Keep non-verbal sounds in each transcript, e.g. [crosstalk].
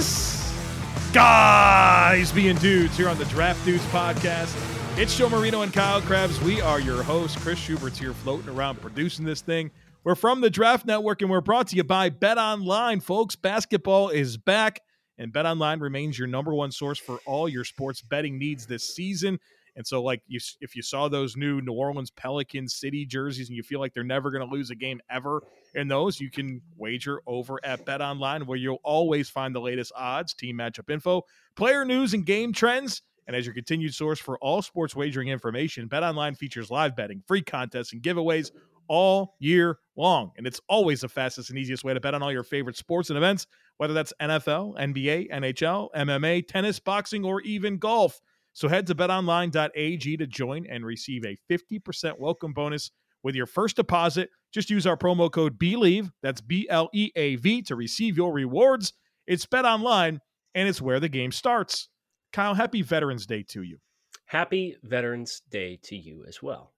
Than? Guys being dudes here on the Draft Dudes podcast. It's Joe Marino and Kyle Crabbs. We are your hosts. Chris Schubert's here floating around producing this thing. We're from the Draft Network and we're brought to you by Bet Online. Folks, basketball is back and Bet Online remains your number one source for all your sports betting needs this season. And so, like, you, if you saw those new New Orleans Pelican City jerseys and you feel like they're never going to lose a game ever in those, you can wager over at Bet Online, where you'll always find the latest odds, team matchup info, player news, and game trends. And as your continued source for all sports wagering information, Bet Online features live betting, free contests, and giveaways all year long. And it's always the fastest and easiest way to bet on all your favorite sports and events, whether that's NFL, NBA, NHL, MMA, tennis, boxing, or even golf. So head to betonline.ag to join and receive a 50% welcome bonus with your first deposit. Just use our promo code BLEAV, that's B L E A V, to receive your rewards. It's Bet Online, and it's where the game starts. Kyle, happy Veterans Day to you. Happy Veterans Day to you as well.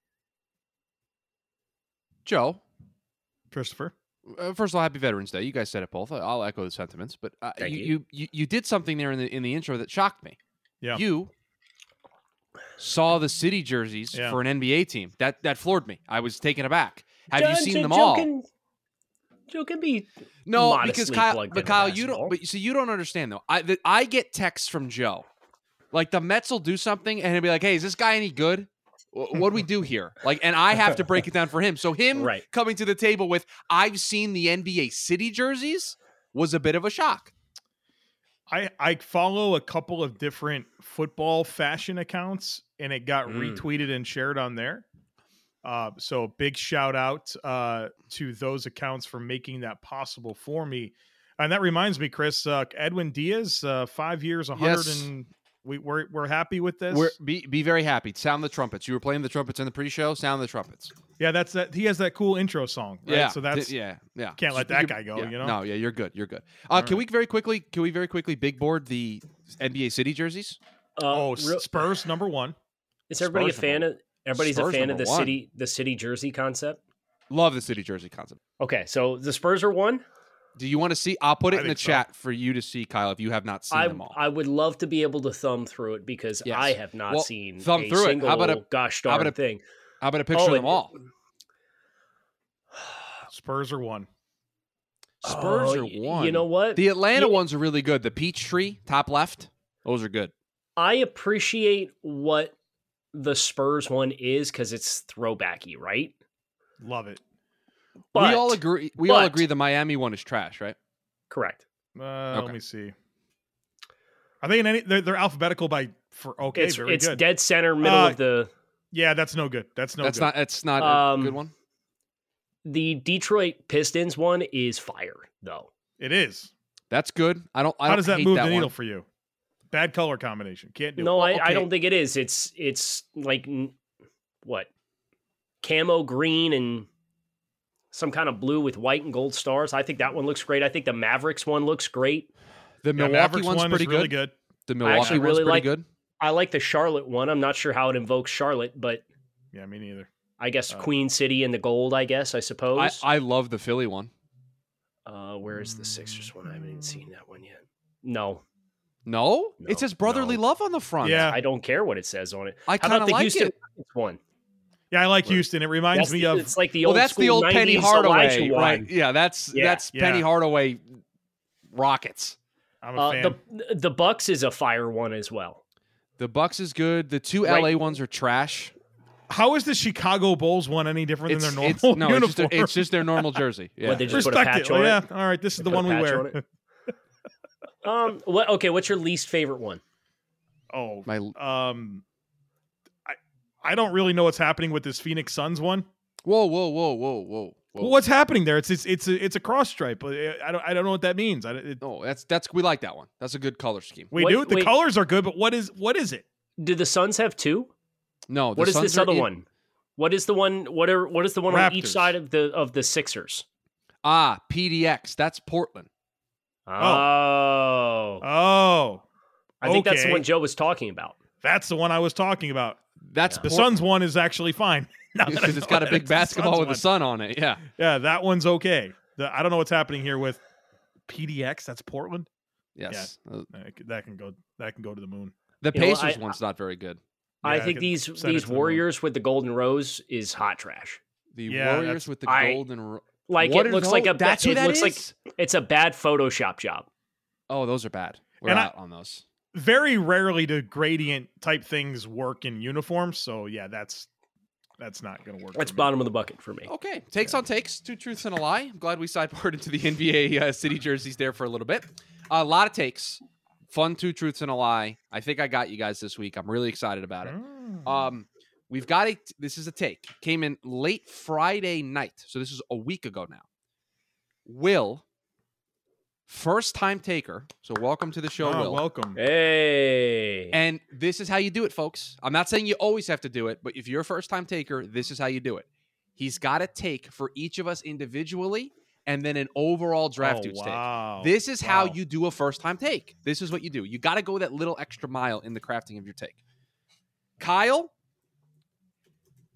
Joe. Christopher. Uh, first of all, happy Veterans Day. You guys said it both. I'll echo the sentiments, but uh, you, you. you you did something there in the in the intro that shocked me. Yeah. You saw the city jerseys yeah. for an NBA team. That that floored me. I was taken aback. Have John, you seen them Joe all? Can, Joe can be no because Kyle, but Kyle, you don't. But see, you don't understand though. I the, I get texts from Joe, like the Mets will do something and he'll be like, "Hey, is this guy any good?" what do we do here? Like, and I have to break it down for him. So him [laughs] right. coming to the table with, "I've seen the NBA city jerseys," was a bit of a shock. I I follow a couple of different football fashion accounts, and it got mm. retweeted and shared on there. Uh, so big shout out uh, to those accounts for making that possible for me. And that reminds me, Chris, uh, Edwin Diaz, uh, five years, 100 yes. and we, we're, we're happy with this. We're, be be very happy. Sound the trumpets. You were playing the trumpets in the pre-show. Sound the trumpets. Yeah, that's that. He has that cool intro song. Right? Yeah. So that's yeah, yeah. Can't let that guy go. Yeah. You know. No, yeah, you're good. You're good. Uh, can right. we very quickly? Can we very quickly big board the NBA City jerseys? Uh, oh, real, Spurs number one. Is everybody Spurs a fan of? Everybody's Spurs a fan of the one. city, the city jersey concept. Love the city jersey concept. Okay, so the Spurs are one. Do you want to see? I'll put it I in the so. chat for you to see, Kyle, if you have not seen I, them all. I would love to be able to thumb through it because yes. I have not well, seen thumb through it. How about a gosh darn how about a, thing? How about a picture oh, of them all? [sighs] Spurs are one. Spurs oh, are one. You know what? The Atlanta yeah. ones are really good. The peach tree, top left, those are good. I appreciate what the Spurs one is because it's throwbacky, right? Love it. But, we all agree. We but, all agree the Miami one is trash, right? Correct. Uh, okay. Let me see. Are they in any? They're, they're alphabetical by for okay. It's, very it's good. dead center, middle uh, of the. Yeah, that's no good. That's no. That's good. not. That's not um, a good one. The Detroit Pistons one is fire, though. It is. That's good. I don't. I How don't does that move that the needle one. for you? Bad color combination. Can't do no, it. No, I, okay. I don't think it is. It's it's like what camo green and some kind of blue with white and gold stars. I think that one looks great. I think the Mavericks one looks great. The Milwaukee yeah, Mavericks one's one pretty really good. good. The Milwaukee I actually really like, good. I like the Charlotte one. I'm not sure how it invokes Charlotte, but yeah, me neither. I guess uh, Queen City and the gold. I guess I suppose. I, I love the Philly one. Uh, where is the Sixers one? I haven't even seen that one yet. No, no, no it says brotherly no. love on the front. Yeah, I don't care what it says on it. I kind of like Houston it. one. Yeah, I like Houston. It reminds that's me the, of it's like the well, old that's the old Penny Hardaway, right? Yeah, that's yeah. that's yeah. Penny Hardaway Rockets. I'm a uh, fan. The the Bucks is a fire one as well. The Bucks is good. The two right. LA ones are trash. How is the Chicago Bulls one any different it's, than their normal it's, no, uniform? It's just, their, it's just their normal jersey. Yeah. What, they just put a patch it. on yeah. All right, this is they the one we wear. [laughs] um. What? Okay. What's your least favorite one? Oh, my. Um, I I don't really know what's happening with this Phoenix Suns one. Whoa, whoa, whoa, whoa, whoa. Well, what's happening there? It's it's it's a, it's a cross stripe. I don't I don't know what that means. I, it, oh, that's that's we like that one. That's a good color scheme. We what, do. The wait, colors are good, but what is what is it? Do the Suns have two? No. What is Suns this other in, one? What is the one? What are what is the one Raptors. on each side of the of the Sixers? Ah, PDX. That's Portland. Oh. oh. Oh. I think okay. that's the one Joe was talking about. That's the one I was talking about. That's the Suns one is actually fine [laughs] because it's got a big basketball with one. the sun on it. Yeah, yeah, that one's okay. The, I don't know what's happening here with PDX. That's Portland. Yes, yeah, uh, that can go. That can go to the moon. The you Pacers know, I, one's not very good. I yeah, think I these these Warriors the with the golden rose is hot trash. The yeah, Warriors with the I, golden rose. Like what it looks like a that's it looks is? like it's a bad Photoshop job. Oh, those are bad. We're and out on those. Very rarely do gradient type things work in uniforms. So yeah, that's that's not going to work. That's bottom of the bucket for me. Okay, takes yeah. on takes, two truths and a lie. I'm glad we sideboarded into the [laughs] NBA uh, city jerseys there for a little bit. A lot of takes, fun two truths and a lie. I think I got you guys this week. I'm really excited about it. Mm. Um, we've got a. This is a take. Came in late Friday night, so this is a week ago now. Will First time taker. So welcome to the show, oh, Will. Welcome. Hey. And this is how you do it, folks. I'm not saying you always have to do it, but if you're a first time taker, this is how you do it. He's got a take for each of us individually and then an overall draft oh, wow. take. This is wow. how you do a first time take. This is what you do. You got to go that little extra mile in the crafting of your take. Kyle,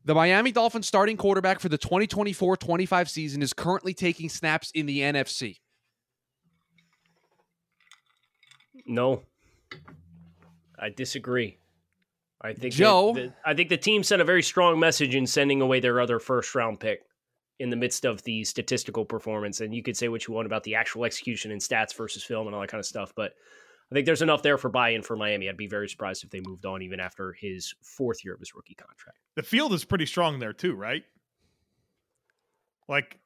the Miami Dolphins starting quarterback for the 2024 25 season is currently taking snaps in the NFC. No, I disagree. I think Joe. The, I think the team sent a very strong message in sending away their other first round pick in the midst of the statistical performance. And you could say what you want about the actual execution and stats versus film and all that kind of stuff, but I think there's enough there for buy-in for Miami. I'd be very surprised if they moved on even after his fourth year of his rookie contract. The field is pretty strong there too, right? Like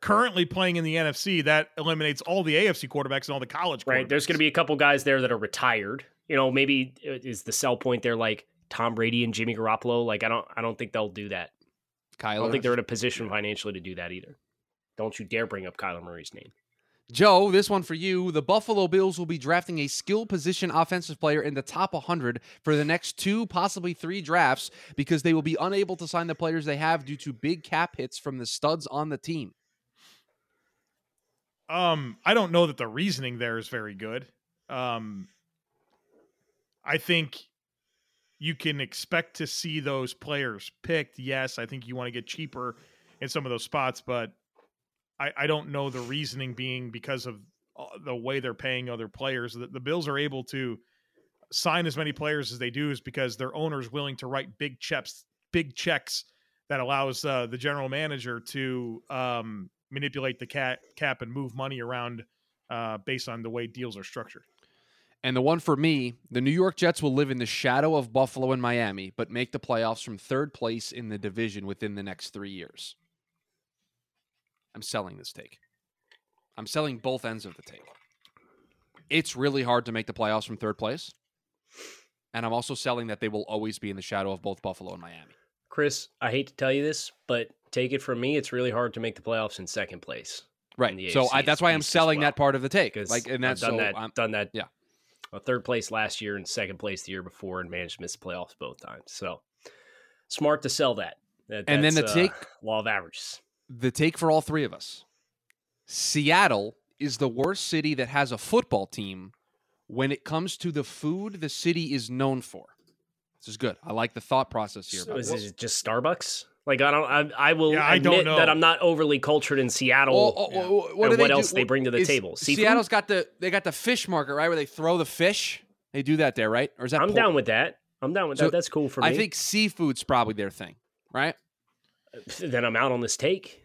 currently playing in the NFC, that eliminates all the AFC quarterbacks and all the college. Right. There's going to be a couple guys there that are retired. You know, maybe uh, is the sell point there like Tom Brady and Jimmy Garoppolo. Like I don't, I don't think they'll do that. Kyler. I don't think they're in a position financially to do that either. Don't you dare bring up Kyler Murray's name. Joe, this one for you. The Buffalo Bills will be drafting a skill position offensive player in the top 100 for the next two, possibly three drafts because they will be unable to sign the players they have due to big cap hits from the studs on the team. Um, I don't know that the reasoning there is very good. Um, I think you can expect to see those players picked. Yes, I think you want to get cheaper in some of those spots, but I, I don't know the reasoning being because of uh, the way they're paying other players. The, the Bills are able to sign as many players as they do is because their owner is willing to write big checks, big checks that allows uh, the general manager to um, manipulate the cap, cap and move money around uh, based on the way deals are structured. And the one for me, the New York Jets will live in the shadow of Buffalo and Miami, but make the playoffs from third place in the division within the next three years. I'm selling this take. I'm selling both ends of the take. It's really hard to make the playoffs from third place. And I'm also selling that they will always be in the shadow of both Buffalo and Miami. Chris, I hate to tell you this, but take it from me, it's really hard to make the playoffs in second place. Right. So I, that's why I'm selling well. that part of the take. Like, and that's I've done so that. I'm, done that. Yeah. Third place last year and second place the year before, and managed to miss the playoffs both times. So smart to sell that. that and then the uh, take law of averages. The take for all three of us. Seattle is the worst city that has a football team when it comes to the food the city is known for. This is good. I like the thought process here. So is it just Starbucks? Like I don't, I, I will yeah, admit I that I'm not overly cultured in Seattle. Well, yeah. what, what else do they bring to the table? Seafood? Seattle's got the they got the fish market right where they throw the fish. They do that there, right? Or is that? I'm pork? down with that. I'm down with so that. That's cool for me. I think seafood's probably their thing, right? Then I'm out on this take.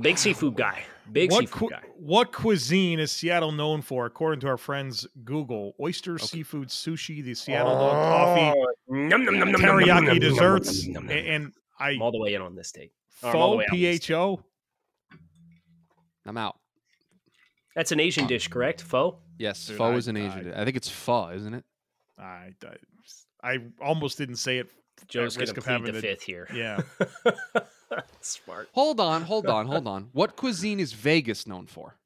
Big seafood guy. Big what seafood cu- guy. What cuisine is Seattle known for, according to our friends Google? Oyster, okay. seafood, sushi, the Seattle oh, coffee, num, num, num, teriyaki desserts, and, and I, am all the way in on this take. Pho, I'm out. That's an Asian dish, correct? Pho. Yes, Dude, pho is an Asian. I, I think it's pho, isn't it? I, I, I almost didn't say it. Joe's going to plead the a, fifth here. [laughs] Yeah. [laughs] Smart. Hold on, hold on, hold [laughs] on. What cuisine is Vegas known for?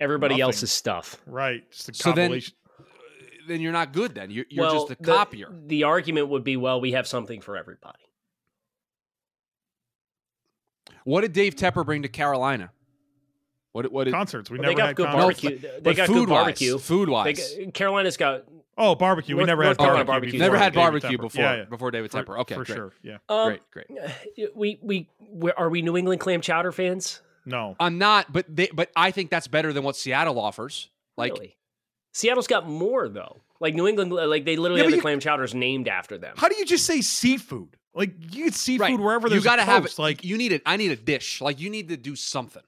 Everybody Nothing. else's stuff. Right. Just a so. Then, then you're not good then. You're, you're well, just a copier. The argument would be well, we have something for everybody. What did Dave Tepper bring to Carolina? What what did, concerts? We well, never they got had good concerts. barbecue. They, they got good barbecue. Food wise, Carolina's got oh barbecue. We never had barbecue. barbecue. Never had barbecue before. Yeah, yeah. Before David Tepper. Okay, for great. sure. Yeah, um, great, great. We, we we are we New England clam chowder fans? No, I'm not. But they but I think that's better than what Seattle offers. Like really? Seattle's got more though. Like New England, like they literally yeah, have the you, clam chowders named after them. How do you just say seafood? Like you get seafood right. wherever there's. You got to have it. Like you need it. I need a dish. Like you need to do something.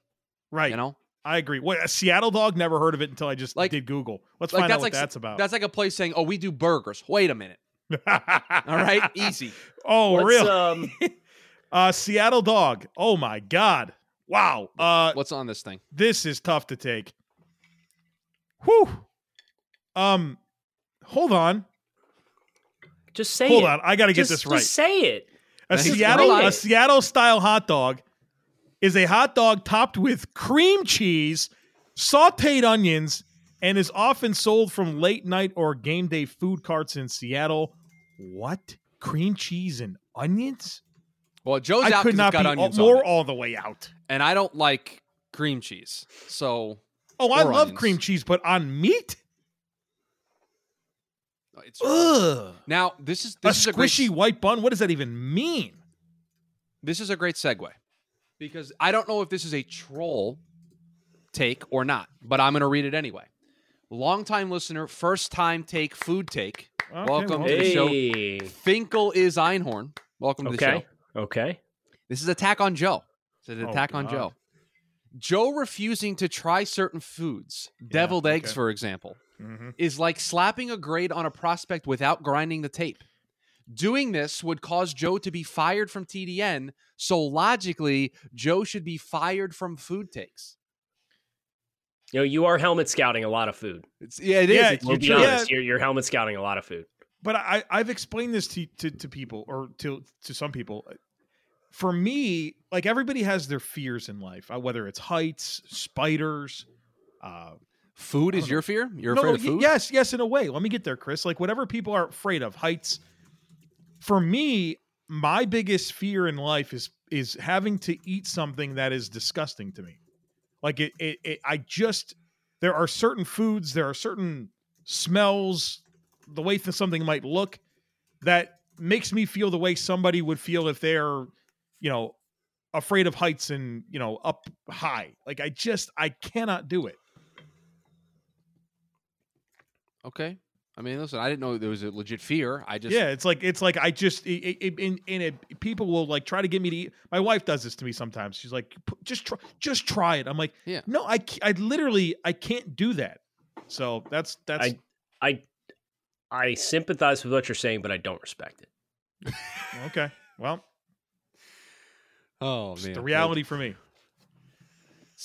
Right. You know. I agree. What a Seattle dog? Never heard of it until I just like, did Google. Let's like find out what like, that's about. That's like a place saying, "Oh, we do burgers." Wait a minute. All right, [laughs] easy. Oh, What's, real? Um... [laughs] uh, Seattle dog. Oh my god. Wow. Uh, What's on this thing? This is tough to take. Whew. Um, hold on. Just say hold it. on. I got to get this right. Just say it. A Seattle, a Seattle style hot dog is a hot dog topped with cream cheese, sauteed onions, and is often sold from late night or game day food carts in Seattle. What? Cream cheese and onions? Well, Joe's I out could not got be onions more all the way out. And I don't like cream cheese. So Oh, I love onions. cream cheese, but on meat? It's Ugh. Now, this is this a is squishy a great, white bun. What does that even mean? This is a great segue because I don't know if this is a troll take or not, but I'm going to read it anyway. Longtime listener, first time take, food take. Okay, Welcome well, to the hey. show. Finkel is Einhorn. Welcome to okay. the show. Okay. This is attack on Joe. It's an oh, attack on Joe. Joe refusing to try certain foods, yeah, deviled okay. eggs, for example, mm-hmm. is like slapping a grade on a prospect without grinding the tape. Doing this would cause Joe to be fired from TDN, so logically, Joe should be fired from food takes. You know, you are helmet scouting a lot of food. It's, yeah, it yeah, is. We'll be honest. You're, you're helmet scouting a lot of food. But I, I've explained this to, to, to people or to to some people. For me, like everybody has their fears in life, uh, whether it's heights, spiders, uh, Food is your fear? You're no, afraid of food? Yes, yes, in a way. Let me get there, Chris. Like whatever people are afraid of, heights. For me, my biggest fear in life is is having to eat something that is disgusting to me. Like it, it, it I just there are certain foods, there are certain smells, the way that something might look that makes me feel the way somebody would feel if they're, you know, afraid of heights and, you know, up high. Like I just I cannot do it. Okay. I mean, listen, I didn't know there was a legit fear. I just yeah, it's like it's like I just it, it, in in it, people will like try to get me to eat. My wife does this to me sometimes. She's like, just try, just try it. I'm like, yeah, no, I I literally I can't do that. So that's that's I I I sympathize with what you're saying, but I don't respect it. [laughs] okay, well, oh man, the reality for me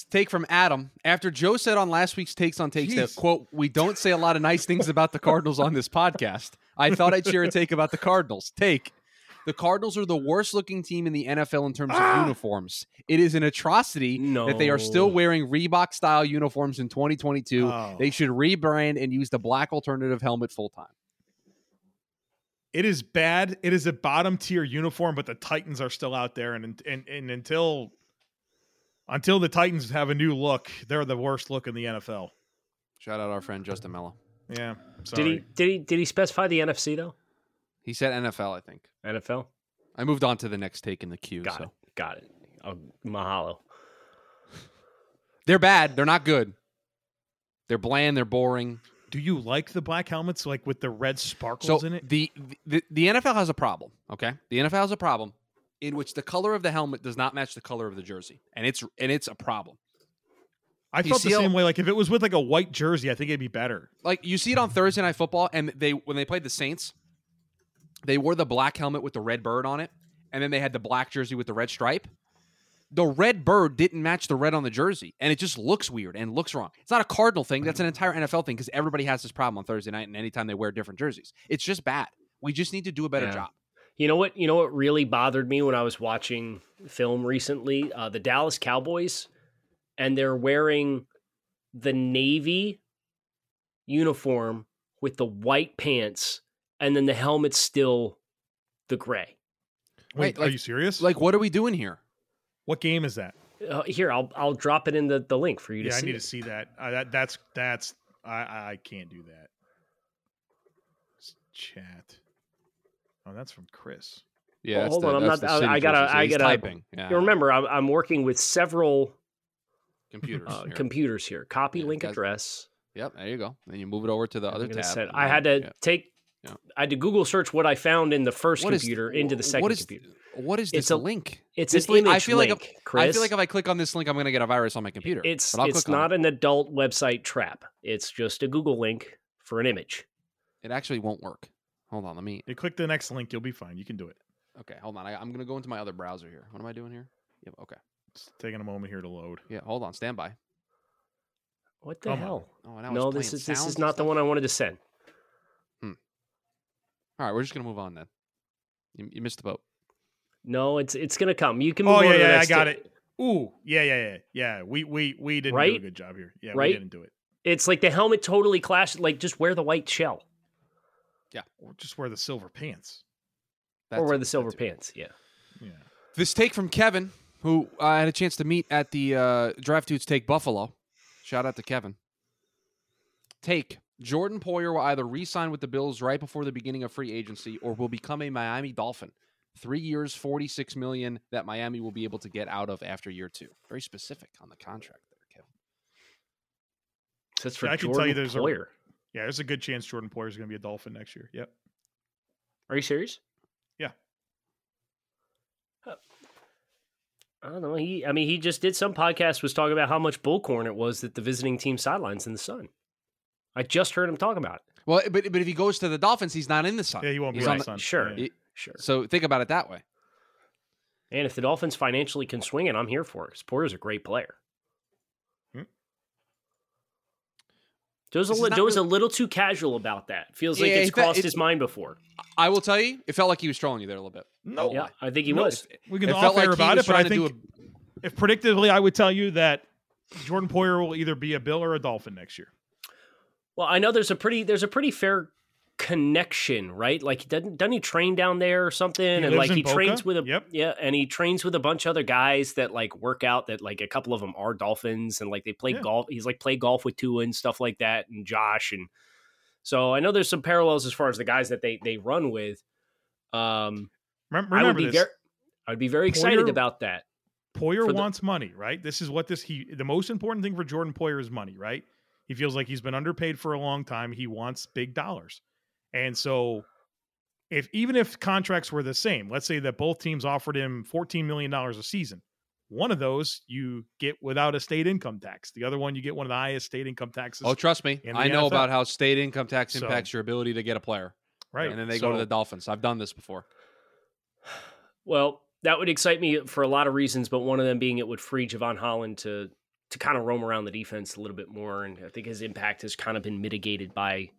take from Adam. After Joe said on last week's Takes on Takes Jeez. that, quote, we don't say a lot of nice things about the Cardinals on this podcast, I thought I'd share a take about the Cardinals. Take. The Cardinals are the worst looking team in the NFL in terms ah! of uniforms. It is an atrocity no. that they are still wearing Reebok style uniforms in 2022. Oh. They should rebrand and use the black alternative helmet full time. It is bad. It is a bottom tier uniform, but the Titans are still out there, and and and until until the Titans have a new look, they're the worst look in the NFL. Shout out our friend Justin Melo. Yeah. Sorry. Did he did he did he specify the NFC though? He said NFL, I think. NFL. I moved on to the next take in the queue. Got so. it. Got it. Oh, mahalo. They're bad. They're not good. They're bland. They're boring. Do you like the black helmets, like with the red sparkles so in it? The, the the NFL has a problem. Okay, the NFL has a problem in which the color of the helmet does not match the color of the jersey, and it's and it's a problem. I felt the same way. Like if it was with like a white jersey, I think it'd be better. Like you see it on Thursday Night Football, and they when they played the Saints, they wore the black helmet with the red bird on it, and then they had the black jersey with the red stripe. the red bird didn't match the red on the jersey, and it just looks weird and looks wrong. It's not a Cardinal thing. That's an entire NFL thing because everybody has this problem on Thursday night and anytime they wear different jerseys. It's just bad. We just need to do a better yeah. job. You know what? You know what really bothered me when I was watching film recently? Uh, the Dallas Cowboys, and they're wearing the navy uniform with the white pants, and then the helmet's still the gray. Wait, like, are you serious? Like, what are we doing here? What game is that? Uh, here, I'll I'll drop it in the, the link for you yeah, to see. I need it. to see that. Uh, that that's that's I I can't do that. Chat. Oh, that's from Chris. Yeah, well, hold the, on. I'm not. I, I, gotta. I gotta. Typing. Yeah. You remember, I'm, I'm working with several computers. Uh, here. Computers here. Copy yeah, link address. Yep, there you go. Then you move it over to the other tab. Set, I had to yeah. take. I had to Google search what I found in the first what computer is, into the second what is, computer. What is this it's a, link? It's this an link, image I feel link, like if, Chris. I feel like if I click on this link, I'm going to get a virus on my computer. It's it's not an adult website trap. It's just a Google link for an image. It actually won't work. Hold on, let me. You click the next link, you'll be fine. You can do it. Okay, hold on. I, am going to go into my other browser here. What am I doing here? Yep. Okay. It's taking a moment here to load. Yeah. Hold on. Stand by. What the hell? Oh, no, this is this is not the one I wanted to send. Hmm. All right, we're just gonna move on then. You, you missed the boat. No, it's it's gonna come. You can. Move oh yeah, yeah, I got it. Ooh, yeah, yeah, yeah, yeah. We we we didn't right? do a good job here. Yeah, right? we didn't do it. It's like the helmet totally clashed. Like just wear the white shell. Yeah, or just wear the silver pants. That's or wear the silver pants. Yeah. Yeah. This take from Kevin, who I had a chance to meet at the uh, Draft Dudes Take Buffalo. Shout out to Kevin. Take Jordan Poyer will either re-sign with the Bills right before the beginning of free agency, or will become a Miami Dolphin. Three years, forty-six million that Miami will be able to get out of after year two. Very specific on the contract there, Kevin. That's for I Jordan can tell you there's Poyer. A, yeah, there's a good chance Jordan Poyer is going to be a Dolphin next year. Yep. Are you serious? Yeah. I don't know. He, I mean, he just did some podcast was talking about how much bullcorn it was that the visiting team sidelines in the sun. I just heard him talk about it. Well, but but if he goes to the Dolphins, he's not in the sun. Yeah, he won't he's be in the sun. Sure, yeah. sure. So think about it that way. And if the Dolphins financially can swing it, I'm here for it. Because Poyer's a great player. Joe's, a, Joe's really... a little too casual about that. Feels like yeah, it's crossed his mind before. I will tell you, it felt like he was trolling you there a little bit. No, yeah, I think he no, was. We can all fair like about it, but I think a... if predictably, I would tell you that Jordan Poyer will either be a Bill or a Dolphin next year. Well, I know there's a pretty there's a pretty fair connection, right? Like doesn't doesn't he train down there or something? He and like he Boca? trains with a yep. yeah, and he trains with a bunch of other guys that like work out that like a couple of them are dolphins and like they play yeah. golf. He's like play golf with Tua and stuff like that and Josh and so I know there's some parallels as far as the guys that they they run with. Um remember, I would be this. very I would be very excited about that. Poyer wants money, right? This is what this he the most important thing for Jordan Poyer is money, right? He feels like he's been underpaid for a long time. He wants big dollars. And so if even if contracts were the same, let's say that both teams offered him $14 million a season, one of those you get without a state income tax. The other one you get one of the highest state income taxes. Oh, trust me. I know NFL. about how state income tax impacts so, your ability to get a player. Right. And then they so, go to the Dolphins. I've done this before. Well, that would excite me for a lot of reasons, but one of them being it would free Jevon Holland to to kind of roam around the defense a little bit more. And I think his impact has kind of been mitigated by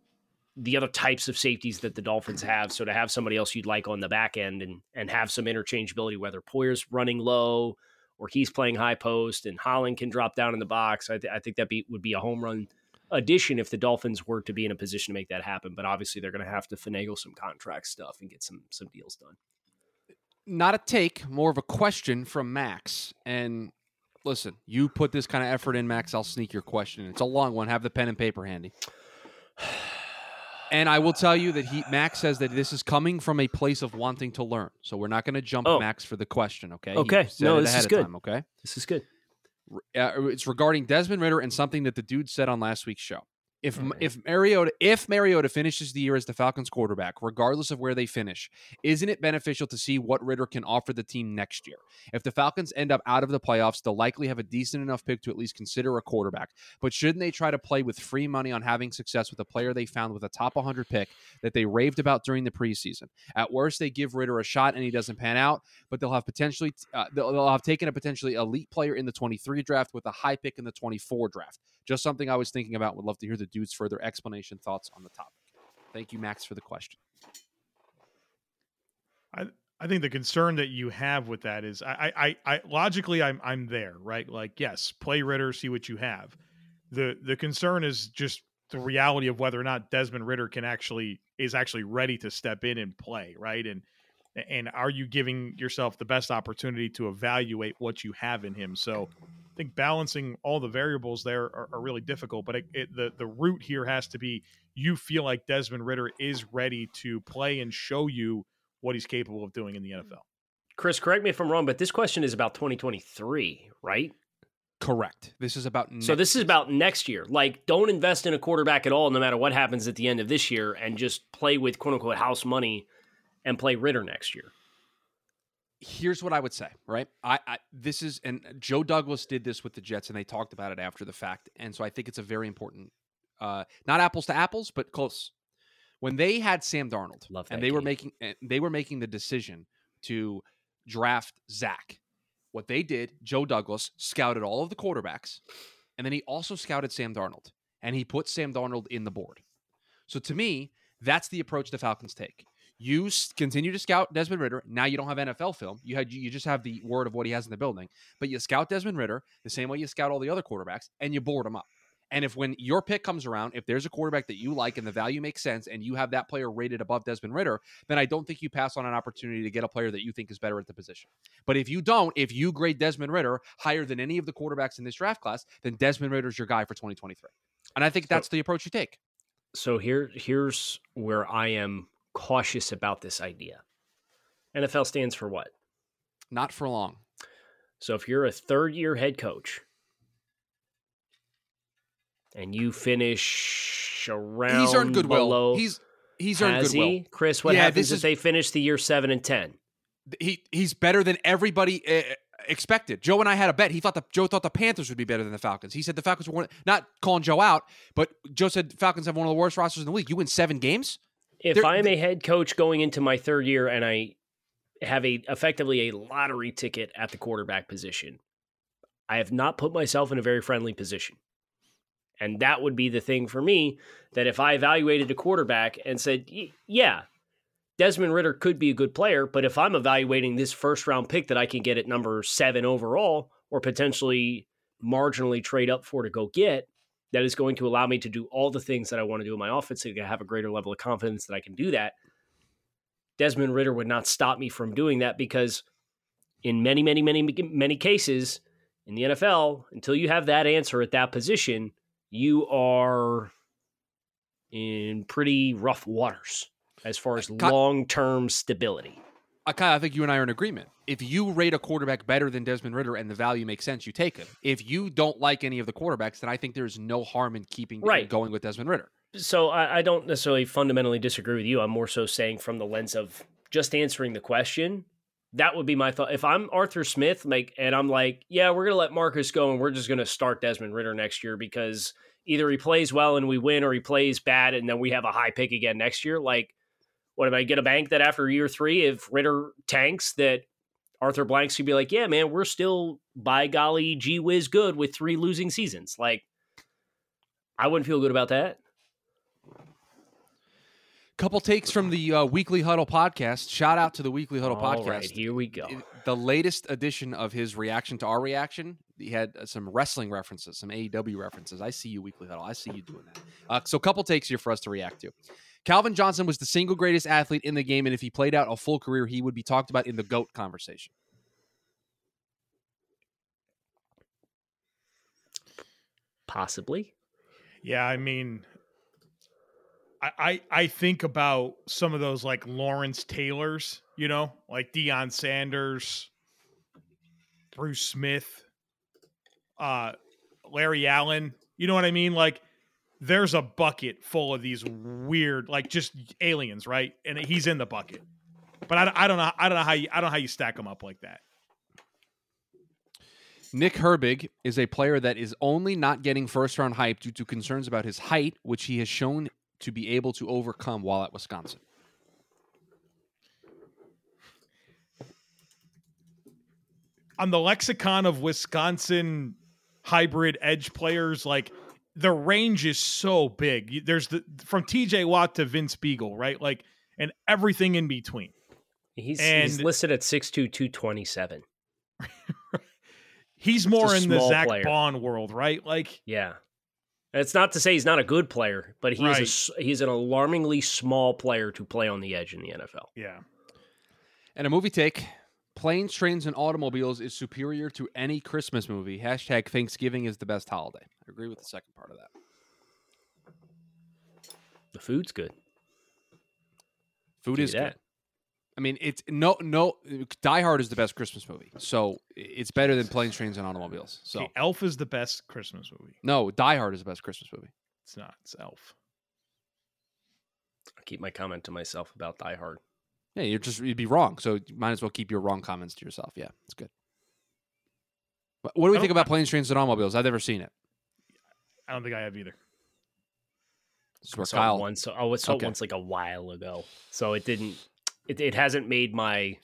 the other types of safeties that the Dolphins have. So to have somebody else you'd like on the back end and and have some interchangeability, whether Poyer's running low or he's playing high post and Holland can drop down in the box, I, th- I think that be, would be a home run addition if the Dolphins were to be in a position to make that happen. But obviously, they're going to have to finagle some contract stuff and get some some deals done. Not a take, more of a question from Max. And listen, you put this kind of effort in, Max. I'll sneak your question. It's a long one. Have the pen and paper handy. [sighs] [sighs] [sighs] And I will tell you that he Max says that this is coming from a place of wanting to learn. So we're not going to jump oh. Max for the question, okay? Okay. No, this is good. Time, okay. This is good. Uh, it's regarding Desmond Ridder and something that the dude said on last week's show. If right. if Mariota if Mariota finishes the year as the Falcons quarterback, regardless of where they finish, isn't it beneficial to see what Ridder can offer the team next year? If the Falcons end up out of the playoffs, they'll likely have a decent enough pick to at least consider a quarterback. But shouldn't they try to play with free money on having success with a player they found with a top 100 pick that they raved about during the preseason? At worst, they give Ridder a shot and he doesn't pan out, but they'll have potentially uh, they'll, they'll have taken a potentially elite player in the 23 draft with a high pick in the 24 draft. Just something I was thinking about. Would love to hear the dude's further explanation, thoughts on the topic. Thank you, Max, for the question. I I think the concern that you have with that is I I, I logically I'm I'm there, right? Like, yes, play Ridder see what you have. The the concern is just the reality of whether or not Desmond Ridder can actually is actually ready to step in and play, right? And and are you giving yourself the best opportunity to evaluate what you have in him? So think balancing all the variables there are, are really difficult, but it, it, the the root here has to be you feel like Desmond Ridder is ready to play and show you what he's capable of doing in the NFL. Chris, correct me if I'm wrong, but this question is about 2023, right? Correct. This is about so this is about next year. Like, don't invest in a quarterback at all, no matter what happens at the end of this year, and just play with quote unquote house money and play Ridder next year here's what I would say, right? I, I, this is and Joe Douglas did this with the Jets and they talked about it after the fact. And so I think it's a very important uh not apples to apples, but close. When they had Sam Darnold and they game. were making they were making the decision to draft Zach. What they did, Joe Douglas scouted all of the quarterbacks, and then he also scouted Sam Darnold, and he put Sam Darnold in the board. So to me, that's the approach the Falcons take. You continue to scout Desmond Ridder. Now you don't have NFL film. You had you just have the word of what he has in the building. But you scout Desmond Ridder the same way you scout all the other quarterbacks, and you board them up. And if when your pick comes around, if there's a quarterback that you like and the value makes sense, and you have that player rated above Desmond Ridder, then I don't think you pass on an opportunity to get a player that you think is better at the position. But if you don't, if you grade Desmond Ridder higher than any of the quarterbacks in this draft class, then Desmond Ridder's your guy for 2023. And I think that's so, the approach you take. So here, here's where I am cautious about this idea. NFL stands for what? Not for long. So if you're a third year head coach and you finish around he's earned goodwill. Below, he's he's earned goodwill. He? Chris, what yeah, happens if is, they finish the year seven and ten? He he's better than everybody uh, expected. Joe and I had a bet. He thought the Joe thought the Panthers would be better than the Falcons. He said the Falcons were one, not calling Joe out, but Joe said Falcons have one of the worst rosters in the league. You win seven games. If I'm a head coach going into my third year and I have a effectively a lottery ticket at the quarterback position, I have not put myself in a very friendly position. And that would be the thing for me that if I evaluated a quarterback and said, yeah, Desmond Ridder could be a good player, but if I'm evaluating this first round pick that I can get at number seven overall or potentially marginally trade up for to go get, that is going to allow me to do all the things that I want to do in my offense to have a greater level of confidence that I can do that. Desmond Ridder would not stop me from doing that because in many, many, many, many cases in the NFL, until you have that answer at that position, you are in pretty rough waters as far as long term stability. I think you and I are in agreement. If you rate a quarterback better than Desmond Ridder and the value makes sense, you take him. If you don't like any of the quarterbacks, then I think there's no harm in keeping right. going with Desmond Ridder. So I, I don't necessarily fundamentally disagree with you. I'm more so saying from the lens of just answering the question. That would be my thought. If I'm Arthur Smith, like, and I'm like, yeah, we're gonna let Marcus go, and we're just gonna start Desmond Ridder next year because either he plays well and we win, or he plays bad and then we have a high pick again next year. Like, what if I get a bank that after year three, if Ridder tanks, that Arthur Blanks could be like, yeah, man, we're still by golly, gee whiz, good with three losing seasons. Like, I wouldn't feel good about that. Couple takes from the uh, Weekly Huddle podcast. Shout out to the Weekly Huddle All podcast. Right, here we go. The latest edition of his reaction to our reaction. He had uh, some wrestling references, some AEW references. I see you, Weekly Huddle. I see you doing that. Uh, so, couple takes here for us to react to. Calvin Johnson was the single greatest athlete in the game, and if he played out a full career, he would be talked about in the GOAT conversation. Possibly. Yeah, I mean, I, I, I think about some of those like Lawrence Taylors, you know, like Deion Sanders, Bruce Smith, uh, Larry Allen. You know what I mean? Like there's a bucket full of these weird, like just aliens, right? And he's in the bucket. But I, I don't know. I don't know how you. I don't know how you stack them up like that. Nick Herbig is a player that is only not getting first round hype due to concerns about his height, which he has shown to be able to overcome while at Wisconsin. On the lexicon of Wisconsin hybrid edge players, like the range is so big. There's the from TJ Watt to Vince Biegel, right? Like, and everything in between. He's, he's listed at 6'2", 227. [laughs] he's more in the Zack player. Baun world, right? Like, yeah. it's not to say he's not a good player, but he's right. a, he's an alarmingly small player to play on the edge in the NFL. Yeah. And a movie take: Planes, Trains, and Automobiles is superior to any Christmas movie. Hashtag Thanksgiving is the best holiday. I agree with the second part of that. The food's good. Food is good. I mean, it's no, no. Die Hard is the best Christmas movie, so it's better than Planes, Trains, and Automobiles. So okay, Elf is the best Christmas movie. No, Die Hard is the best Christmas movie. It's not. It's Elf. I'll keep my comment to myself about Die Hard. Yeah, you're just you'd be wrong. So you might as well keep your wrong comments to yourself. Yeah, it's good. But what do we think about Planes, Trains, and Automobiles? I've never seen it. I don't think I have either. This is where Kyle. Once, oh, I saw okay. it once like a while ago, so it didn't it, it hasn't made my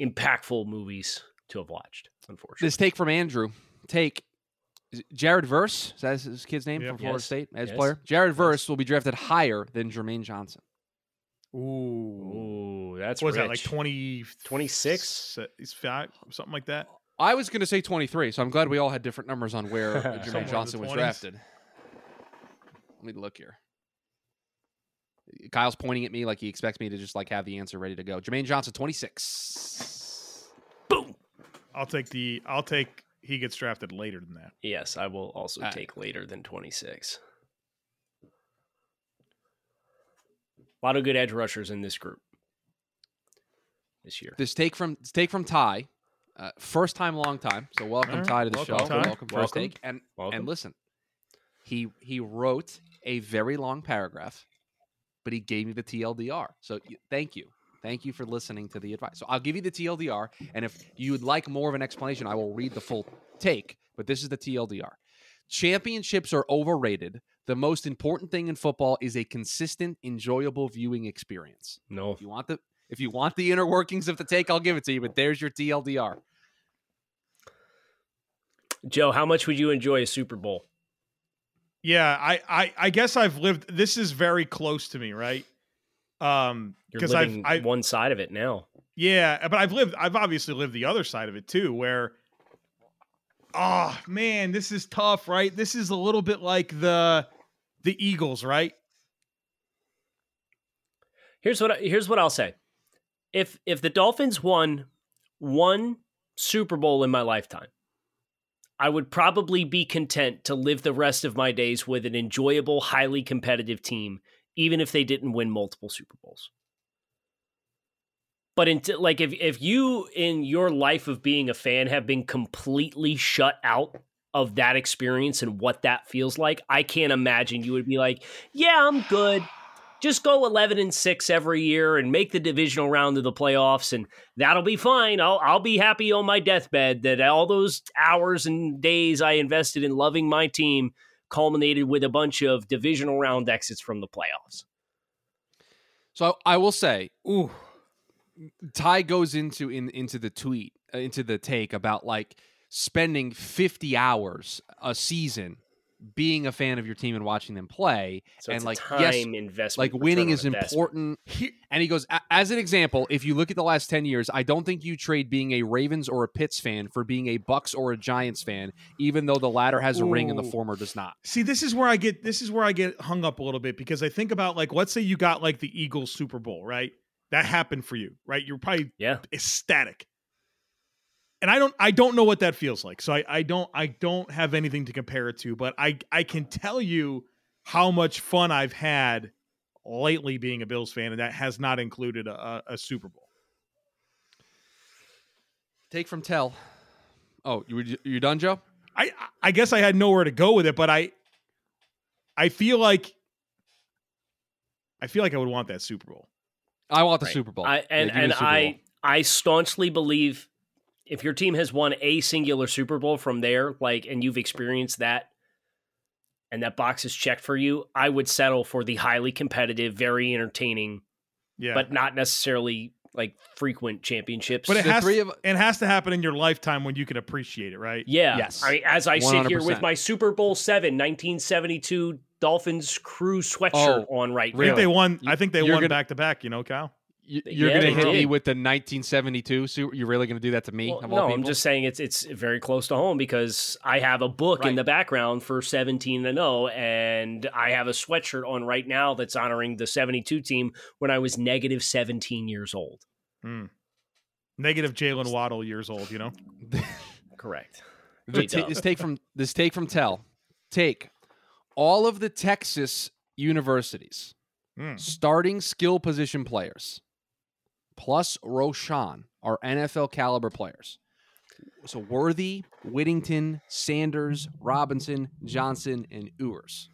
impactful movies to have watched. Unfortunately, this take from Andrew. Take Jared Verse. Is that his kid's name yep. from Florida yes. State as yes. player? Jared yes. Verse will be drafted higher than Jermaine Johnson. Ooh, Ooh that's what was that like 20, 26? five, something like that. I was going to say 23, so I'm glad we all had different numbers on where [laughs] Jermaine Johnson was drafted. Let me look here. Kyle's pointing at me like he expects me to just like have the answer ready to go. Jermaine Johnson, 26. Boom. I'll take the I'll take he gets drafted later than that. Yes, I will also uh, take later than 26. A lot of good edge rushers in this group this year. This take from this take from Ty. Uh, first time, long time. So welcome, right. Ty, to the welcome, show. Ty. Welcome, first welcome. take. And welcome. and listen, he he wrote a very long paragraph but he gave me the TLDR. So thank you. Thank you for listening to the advice. So I'll give you the TLDR. And if you would like more of an explanation, I will read the full take. But this is the TLDR. Championships are overrated. The most important thing in football is a consistent, enjoyable viewing experience. No. If you want the if you want the inner workings of the take, I'll give it to you. But there's your TLDR. Joe, how much would you enjoy a Super Bowl? Yeah, I, I I guess I've lived. This is very close to me, right? Um, because I've I, one side of it now. Yeah, but I've lived. I've obviously lived the other side of it too, where. Oh man, this is tough, right? This is a little bit like the the Eagles, right? Here's what I, here's what I'll say. If if the Dolphins won one Super Bowl in my lifetime, I would probably be content to live the rest of my days with an enjoyable, highly competitive team, even if they didn't win multiple Super Bowls. But in, like if if you in your life of being a fan have been completely shut out of that experience and what that feels like, I can't imagine you would be like, "Yeah, I'm good just go 11 and 6 every year and make the divisional round of the playoffs and that'll be fine. I'll I'll be happy on my deathbed that all those hours and days I invested in loving my team culminated with a bunch of divisional round exits from the playoffs. So I will say, ooh, Ty goes into in into the tweet, uh, into the take about like spending 50 hours a season being a fan of your team and watching them play so and like yes investment like winning is important. And he goes as an example if you look at the last 10 years i don't think you trade being a ravens or a Pitts fan for being a bucks or a giants fan even though the latter has a Ooh. ring and the former does not. See this is where i get this is where i get hung up a little bit because i think about like let's say you got like the eagles super bowl right? That happened for you right? You're probably yeah. ecstatic and I don't I don't know what that feels like. So I, I don't I don't have anything to compare it to, but I I can tell you how much fun I've had lately being a Bills fan, and that has not included a, a Super Bowl. Take from Tell. Oh, you you done, Joe? I I guess I had nowhere to go with it, but I I feel like I feel like I would want that Super Bowl. I want the right. Super Bowl. I, and yeah, and I I staunchly believe if your team has won a singular Super Bowl from there, like, and you've experienced that, and that box is checked for you, I would settle for the highly competitive, very entertaining, yeah. but not necessarily like frequent championships. But it has, of, it has to happen in your lifetime when you can appreciate it, right? Yeah. Yes. I, as I 100%. sit here with my Super Bowl seven, 1972 Dolphins crew sweatshirt oh, on right now. I think they won. I think they won back to back. You know, Kyle. You, are yeah, going to hit me with the 1972. So you're really going to do that to me? Well, no, I'm just saying it's it's very close to home because I have a book right. in the background for 17 and 0, and I have a sweatshirt on right now that's honoring the 72 team when I was negative 17 years old. Mm. Negative Jalen Waddle years old. You know. [laughs] Correct. T- this take from this take from Tell. Take all of the Texas universities mm. starting skill position players plus Roschon are NFL caliber players. So Worthy, Whittington, Sanders, Robinson, Johnson, and Ewers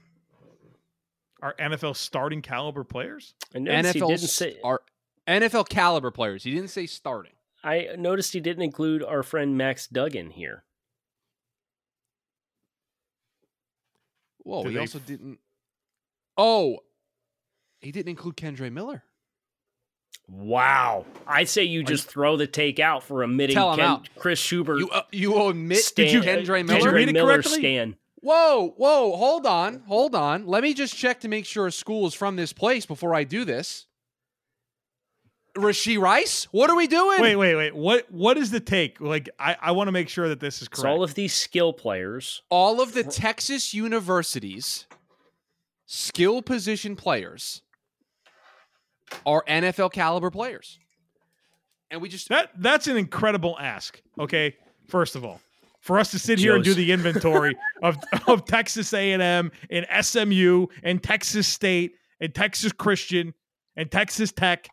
are NFL starting caliber players. NFL say, are NFL caliber players. He didn't say starting. I noticed he didn't include our friend Max Duggan here. Whoa, Did he also f- didn't. Oh, he didn't include Kendre Miller. Wow. I say you just you, throw the take out for omitting Ken, Chris Schubert. You, uh, you omit Stan, Kendre Miller? Kendre Miller Stan. Whoa, whoa, hold on, hold on. Let me just check to make sure a school is from this place before I do this. Rashee Rice? What are we doing? Wait, wait, wait. What what is the take? Like I, I want to make sure that this is correct. all of these skill players. All of the Texas universities skill position players are NFL caliber players. And we just that that's an incredible ask. Okay, first of all, for us to sit here and do the inventory [laughs] of of Texas A and M and SMU and Texas State and Texas Christian and Texas Tech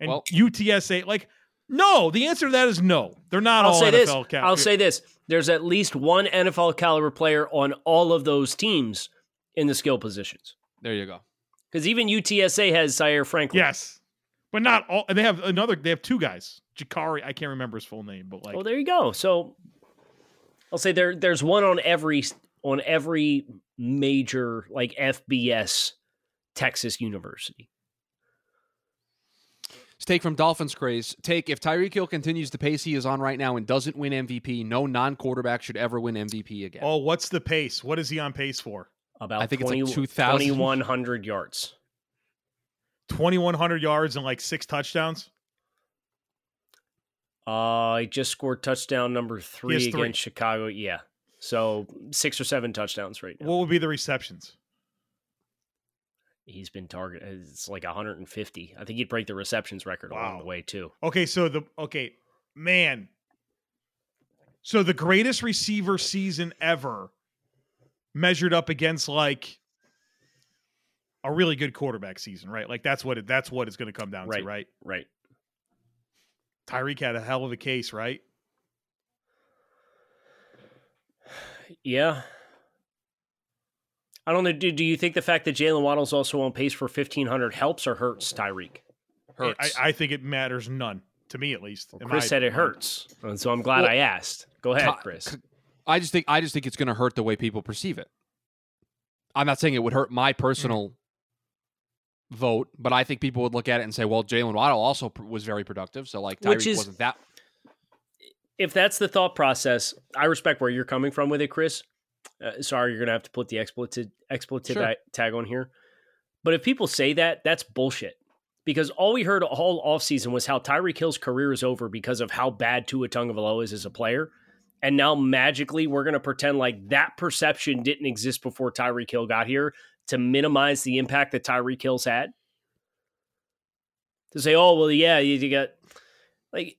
and well, UTSA, like no, the answer to that is no. They're not I'll all say NFL this. I'll say this: there's at least one NFL caliber player on all of those teams in the skill positions. There you go. Because even UTSA has Sire Franklin. Yes, but not all. And they have another. They have two guys. Jakari, I can't remember his full name, but like. Well, there you go. So, I'll say there. There's one on every on every major like FBS Texas university. Take from Dolphins Craze. Take if Tyreek Hill continues the pace he is on right now and doesn't win MVP, no non quarterback should ever win MVP again. Oh, what's the pace? What is he on pace for? About I think 20, it's like 2,100 yards. 2,100 yards and like six touchdowns? Uh, I just scored touchdown number three against. Chicago. Yeah. So six or seven touchdowns right now. What would be the receptions? He's been targeted. It's like 150. I think he'd break the receptions record wow. along the way too. Okay, so the okay, man. So the greatest receiver season ever measured up against like a really good quarterback season, right? Like that's what it, that's what it's going to come down right, to, right? Right. Tyreek had a hell of a case, right? Yeah. I don't know. Do, do you think the fact that Jalen Waddle's also on pace for 1,500 helps or hurts Tyreek? Hurts. I, I, think it matters none, to me at least. Well, Chris said it hurts. And so I'm glad well, I asked. Go ahead, Chris. I just think I just think it's going to hurt the way people perceive it. I'm not saying it would hurt my personal mm. vote, but I think people would look at it and say, "Well, Jalen Waddle also was very productive, so like Tyreek is, wasn't that." If that's the thought process, I respect where you're coming from with it, Chris. Uh, sorry, you're gonna have to put the expletive expletive sure. tag on here. But if people say that, that's bullshit. Because all we heard all offseason was how Tyreek Hill's career is over because of how bad Tua Tagovailoa is as a player and now magically we're going to pretend like that perception didn't exist before Tyreek Hill got here to minimize the impact that Tyreek Hill's had. To say, oh well, yeah, you, got like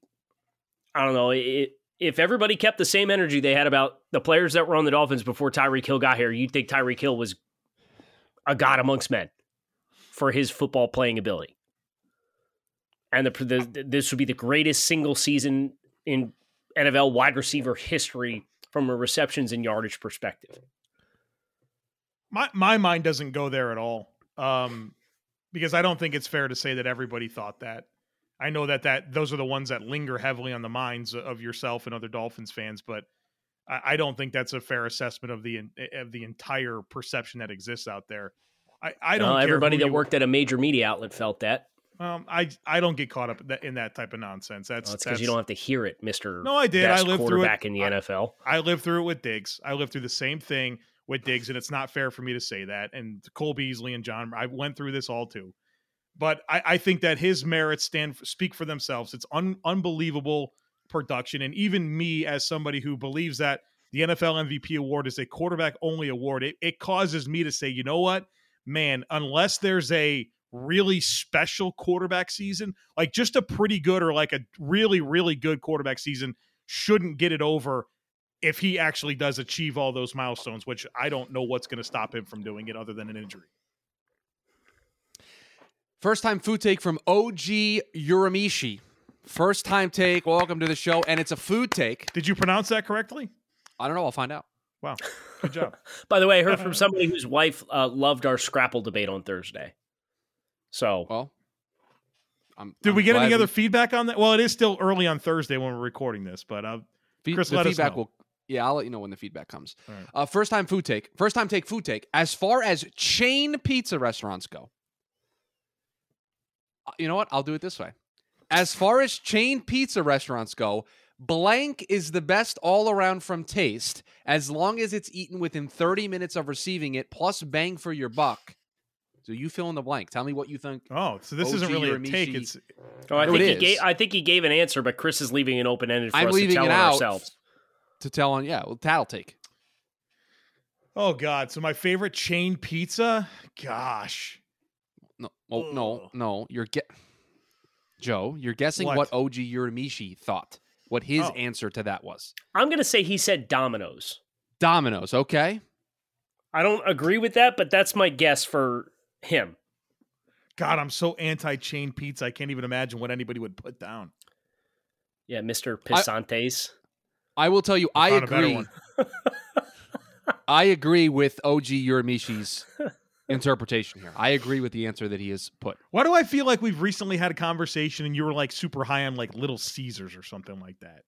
I don't know. It, if everybody kept the same energy they had about the players that were on the Dolphins before Tyreek Hill got here, you'd think Tyreek Hill was a god amongst men for his football playing ability. And the, the, this would be the greatest single season in NFL wide receiver history from a receptions and yardage perspective. My my mind doesn't go there at all. Um, because I don't think it's fair to say that everybody thought that. I know that that those are the ones that linger heavily on the minds of yourself and other Dolphins fans, but I, I don't think that's a fair assessment of the of the entire perception that exists out there. I, I don't. No, everybody that worked at a major media outlet felt that. Um, I I don't get caught up in that type of nonsense. That's well, because you don't have to hear it, Mister. No, I did. I lived through it back in the I, NFL. I lived through it with Diggs. I lived through the same thing with Diggs, and it's not fair for me to say that. And Cole Beasley and John, I went through this all too. But I, I think that his merits stand speak for themselves. It's un, unbelievable production, and even me as somebody who believes that the NFL MVP award is a quarterback only award, it, it causes me to say, you know what, man, unless there's a really special quarterback season, like just a pretty good or like a really, really good quarterback season, shouldn't get it over if he actually does achieve all those milestones, which I don't know what's going to stop him from doing it other than an injury. First time food take from OG Uramishi. First time take. Welcome to the show. And it's a food take. Did you pronounce that correctly? I don't know. I'll find out. Wow. Good job. [laughs] By the way, I heard [laughs] from somebody whose wife uh, loved our Scrapple debate on Thursday. So, well, I'm, did I'm we get any other feedback on that? Well, it is still early on Thursday when we're recording this, but uh, Fe- Chris, let feedback us know. will. Yeah, I'll let you know when the feedback comes. Right. Uh, first time food take. First time take food take. As far as chain pizza restaurants go, uh, you know what? I'll do it this way. As far as chain pizza restaurants go, blank is the best all around from taste as long as it's eaten within 30 minutes of receiving it plus bang for your buck. So you fill in the blank. Tell me what you think. Oh, so this OG isn't really a take. It's oh, I think he gave. I think he gave an answer, but Chris is leaving it open ended for I'm us leaving to tell it out ourselves. To tell on, yeah, well, that'll take. Oh God! So my favorite chain pizza. Gosh, no, oh, no, no. You're get Joe. You're guessing what, what OG Uramishi thought. What his oh. answer to that was. I'm gonna say he said Domino's. Domino's. Okay. I don't agree with that, but that's my guess for him. God, I'm so anti chain pizza. I can't even imagine what anybody would put down. Yeah, Mr. Pisantes. I, I will tell you, I, I agree. [laughs] [laughs] I agree with OG Uramishi's interpretation here. I agree with the answer that he has put. Why do I feel like we've recently had a conversation and you were like super high on like Little Caesars or something like that?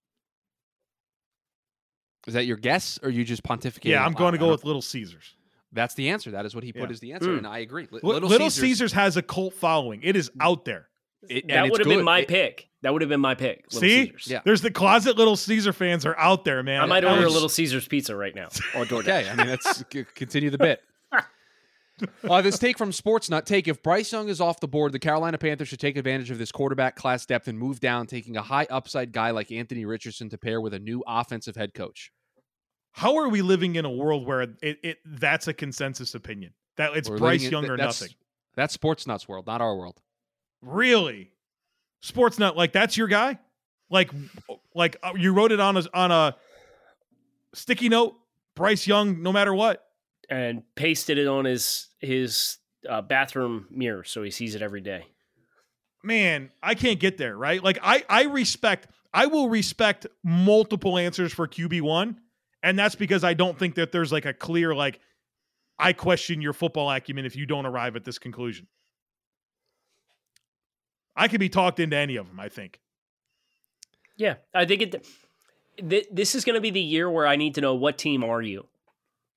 Is that your guess or you just pontificate? Yeah, I'm going to go with Little Caesars. That's the answer. That is what he put yeah. as the answer, mm. and I agree. Little, Little Caesars, Caesars, has a cult following. It is out there. It, that would have been my it, pick. That would have been my pick. Little see, Caesars. yeah. There's the closet Little Caesar fans are out there, man. I might order a Little Caesars pizza right now. [laughs] okay, I mean let's continue the bit. [laughs] uh, this take from Sportsnut take if Bryce Young is off the board, the Carolina Panthers should take advantage of this quarterback class depth and move down, taking a high upside guy like Anthony Richardson to pair with a new offensive head coach. How are we living in a world where it, it that's a consensus opinion that it's We're Bryce Young in, or that's, nothing? That's Sportsnut's world, not our world. Really, Sportsnut like that's your guy? Like, like uh, you wrote it on a on a sticky note, Bryce Young, no matter what and pasted it on his his uh, bathroom mirror so he sees it every day. Man, I can't get there, right? Like I I respect I will respect multiple answers for QB1 and that's because I don't think that there's like a clear like I question your football acumen if you don't arrive at this conclusion. I could be talked into any of them, I think. Yeah, I think it th- this is going to be the year where I need to know what team are you?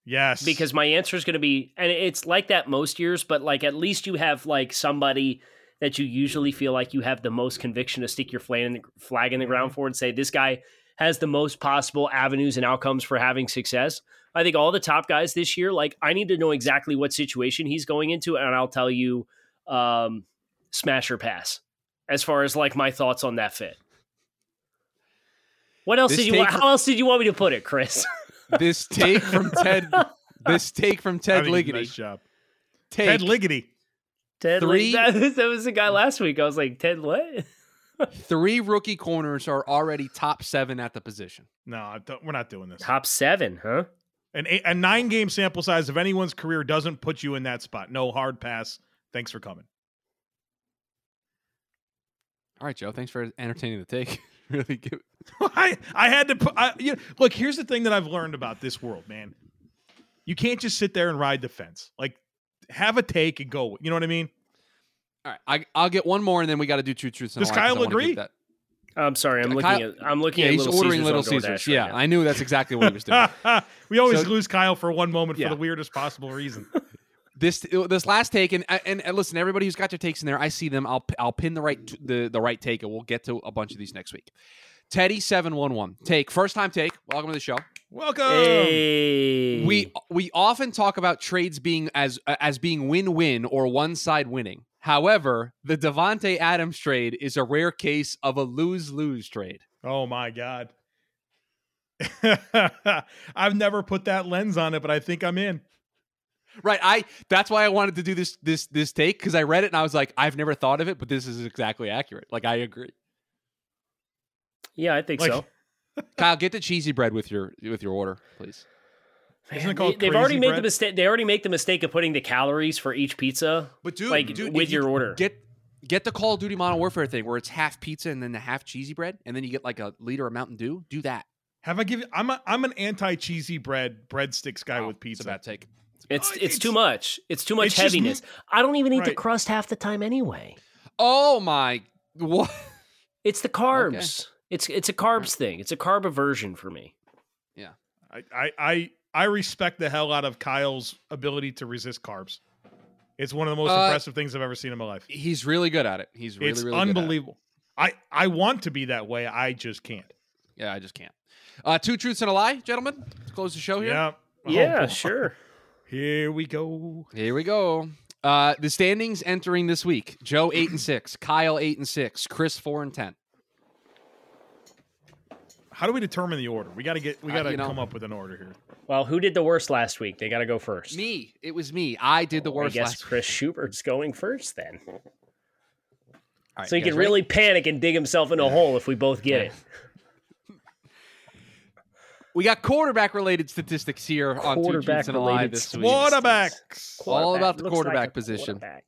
Yes. Because my answer is going to be, and it's like that most years, but like at least you have like somebody that you usually feel like you have the most conviction to stick your flag in the, flag in the ground mm-hmm. for and say, this guy has the most possible avenues and outcomes for having success. I think all the top guys this year, like I need to know exactly what situation he's going into, and I'll tell you, um, smash or pass as far as like my thoughts on that fit. What else this did you want? How else did you want me to put it, Chris? [laughs] this take from Ted. [laughs] This take from Ted Ligety. Nice job. Take Ted Ligety. Ted three. That, [laughs] that was the guy last week. I was like, Ted, what? Three rookie corners are already top seven at the position. No, we're not doing this. Top seven, huh? An eight, a nine game sample size of anyone's career doesn't put you in that spot. No hard pass. Thanks for coming. All right, Joe. Thanks for entertaining the take. [laughs] really good. [laughs] I I had to put. I, you know, look, here's the thing that I've learned about this world, man. You can't just sit there and ride the fence. Like, have a take and go. You know what I mean? All right, I, will get one more, and then we got to do two truths. And Does Kyle agree? That. I'm sorry, I'm looking Kyle, at. I'm looking yeah, at. He's Little ordering Caesars Little Caesars. Right yeah, now. I knew that's exactly what he was doing. [laughs] we always so, lose Kyle for one moment yeah. for the weirdest possible reason. [laughs] this this last take, and, and, and listen, everybody who's got their takes in there, I see them. I'll I'll pin the right the the right take, and we'll get to a bunch of these next week. Teddy seven one one take first time take. Welcome to the show. Welcome. Hey. We we often talk about trades being as as being win win or one side winning. However, the Davante Adams trade is a rare case of a lose lose trade. Oh my god. [laughs] I've never put that lens on it, but I think I'm in. Right. I that's why I wanted to do this this this take because I read it and I was like, I've never thought of it, but this is exactly accurate. Like I agree. Yeah, I think like, so. [laughs] Kyle, get the cheesy bread with your with your order, please. Man, they, have already made bread? the mistake. They already make the mistake of putting the calories for each pizza, but dude, like dude, with your you order. Get get the Call of Duty Modern Warfare thing where it's half pizza and then the half cheesy bread, and then you get like a liter of Mountain Dew. Do that. Have I given? I'm a, I'm an anti cheesy bread breadsticks guy oh, with pizza. It's a bad take. It's oh, it's, it's too much. It's too much heaviness. Just, I don't even eat right. the crust half the time anyway. Oh my what? It's the carbs. Okay. It's it's a carbs thing. It's a carb aversion for me. Yeah. I, I I I respect the hell out of Kyle's ability to resist carbs. It's one of the most uh, impressive things I've ever seen in my life. He's really good at it. He's really, it's really unbelievable. I I want to be that way. I just can't. Yeah, I just can't. Uh, two truths and a lie, gentlemen. Let's close the show here. Yeah. Yeah, oh, sure. Here we go. Here we go. Uh, the standings entering this week: Joe eight and six, Kyle eight and six, Chris four and ten. How do we determine the order? We got to get. We got to uh, come know, up with an order here. Well, who did the worst last week? They got to go first. Me. It was me. I did the worst. Last week. I guess last Chris week. Schubert's going first then. so he can ready? really panic and dig himself in a hole if we both get it. [laughs] We got quarterback related statistics here on two truths and a lie this week. Quarterbacks. All about the quarterback like position. Quarterback.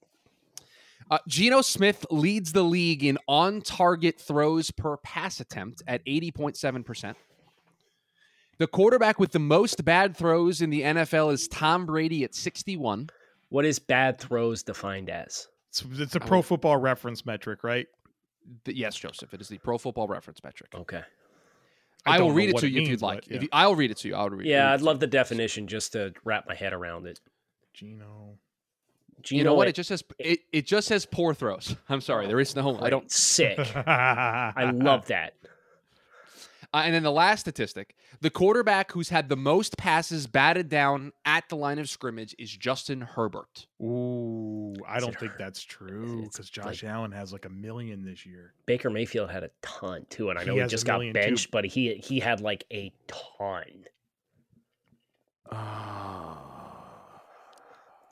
Uh, Geno Smith leads the league in on target throws per pass attempt at 80.7%. The quarterback with the most bad throws in the NFL is Tom Brady at 61. What is bad throws defined as? It's, it's a pro football reference metric, right? yes, Joseph. It is the pro football reference metric. Okay. I, I will read it to you means, if you'd like. Yeah. If you, I'll read it to you. I'll read. Yeah, read I'd love the definition just to wrap my head around it. Geno. Geno you know what? It, it just says it, it just says poor throws. [laughs] I'm sorry, there is no. I don't sick. [laughs] I love that. Uh, and then the last statistic: the quarterback who's had the most passes batted down at the line of scrimmage is Justin Herbert. Ooh, I don't think that's true because Josh like, Allen has like a million this year. Baker Mayfield had a ton too, and I know he, he just got benched, too. but he he had like a ton. Oh.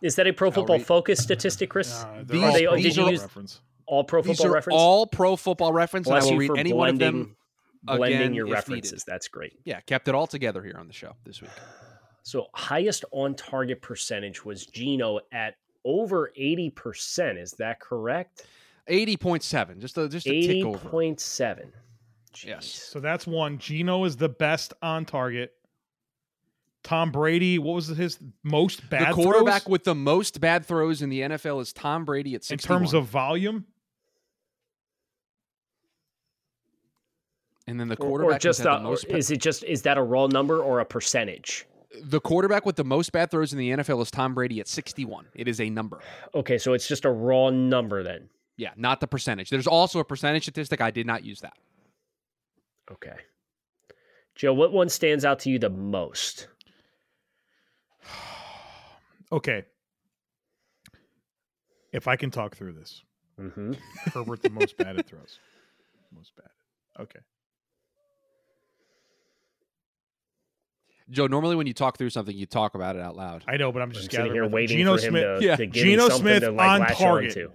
Is that a Pro Football Focus statistic, Chris? Uh, these, are they, these did you use reference. all Pro Football reference? All Pro Football reference. Bless and I will read any one of them. Blending again, your references. Needed. That's great. Yeah, kept it all together here on the show this week. So highest on target percentage was Geno at over 80%. Is that correct? 80.7. Just a just a 80. tick over. 80.7. Yes. So that's one. Geno is the best on target. Tom Brady, what was his most bad? The quarterback throws? with the most bad throws in the NFL is Tom Brady at 61. In terms of volume? And then the quarterback or, or just the most is it just is that a raw number or a percentage? The quarterback with the most bad throws in the NFL is Tom Brady at 61. It is a number. Okay, so it's just a raw number then. Yeah, not the percentage. There's also a percentage statistic. I did not use that. Okay. Joe, what one stands out to you the most? Okay. If I can talk through this, mm-hmm. [laughs] Herbert the most bad at throws. Most bad. Okay. Joe, normally when you talk through something, you talk about it out loud. I know, but I'm just I'm sitting here waiting Geno for him Smith, to, yeah. to give Geno Smith to, like, on target. On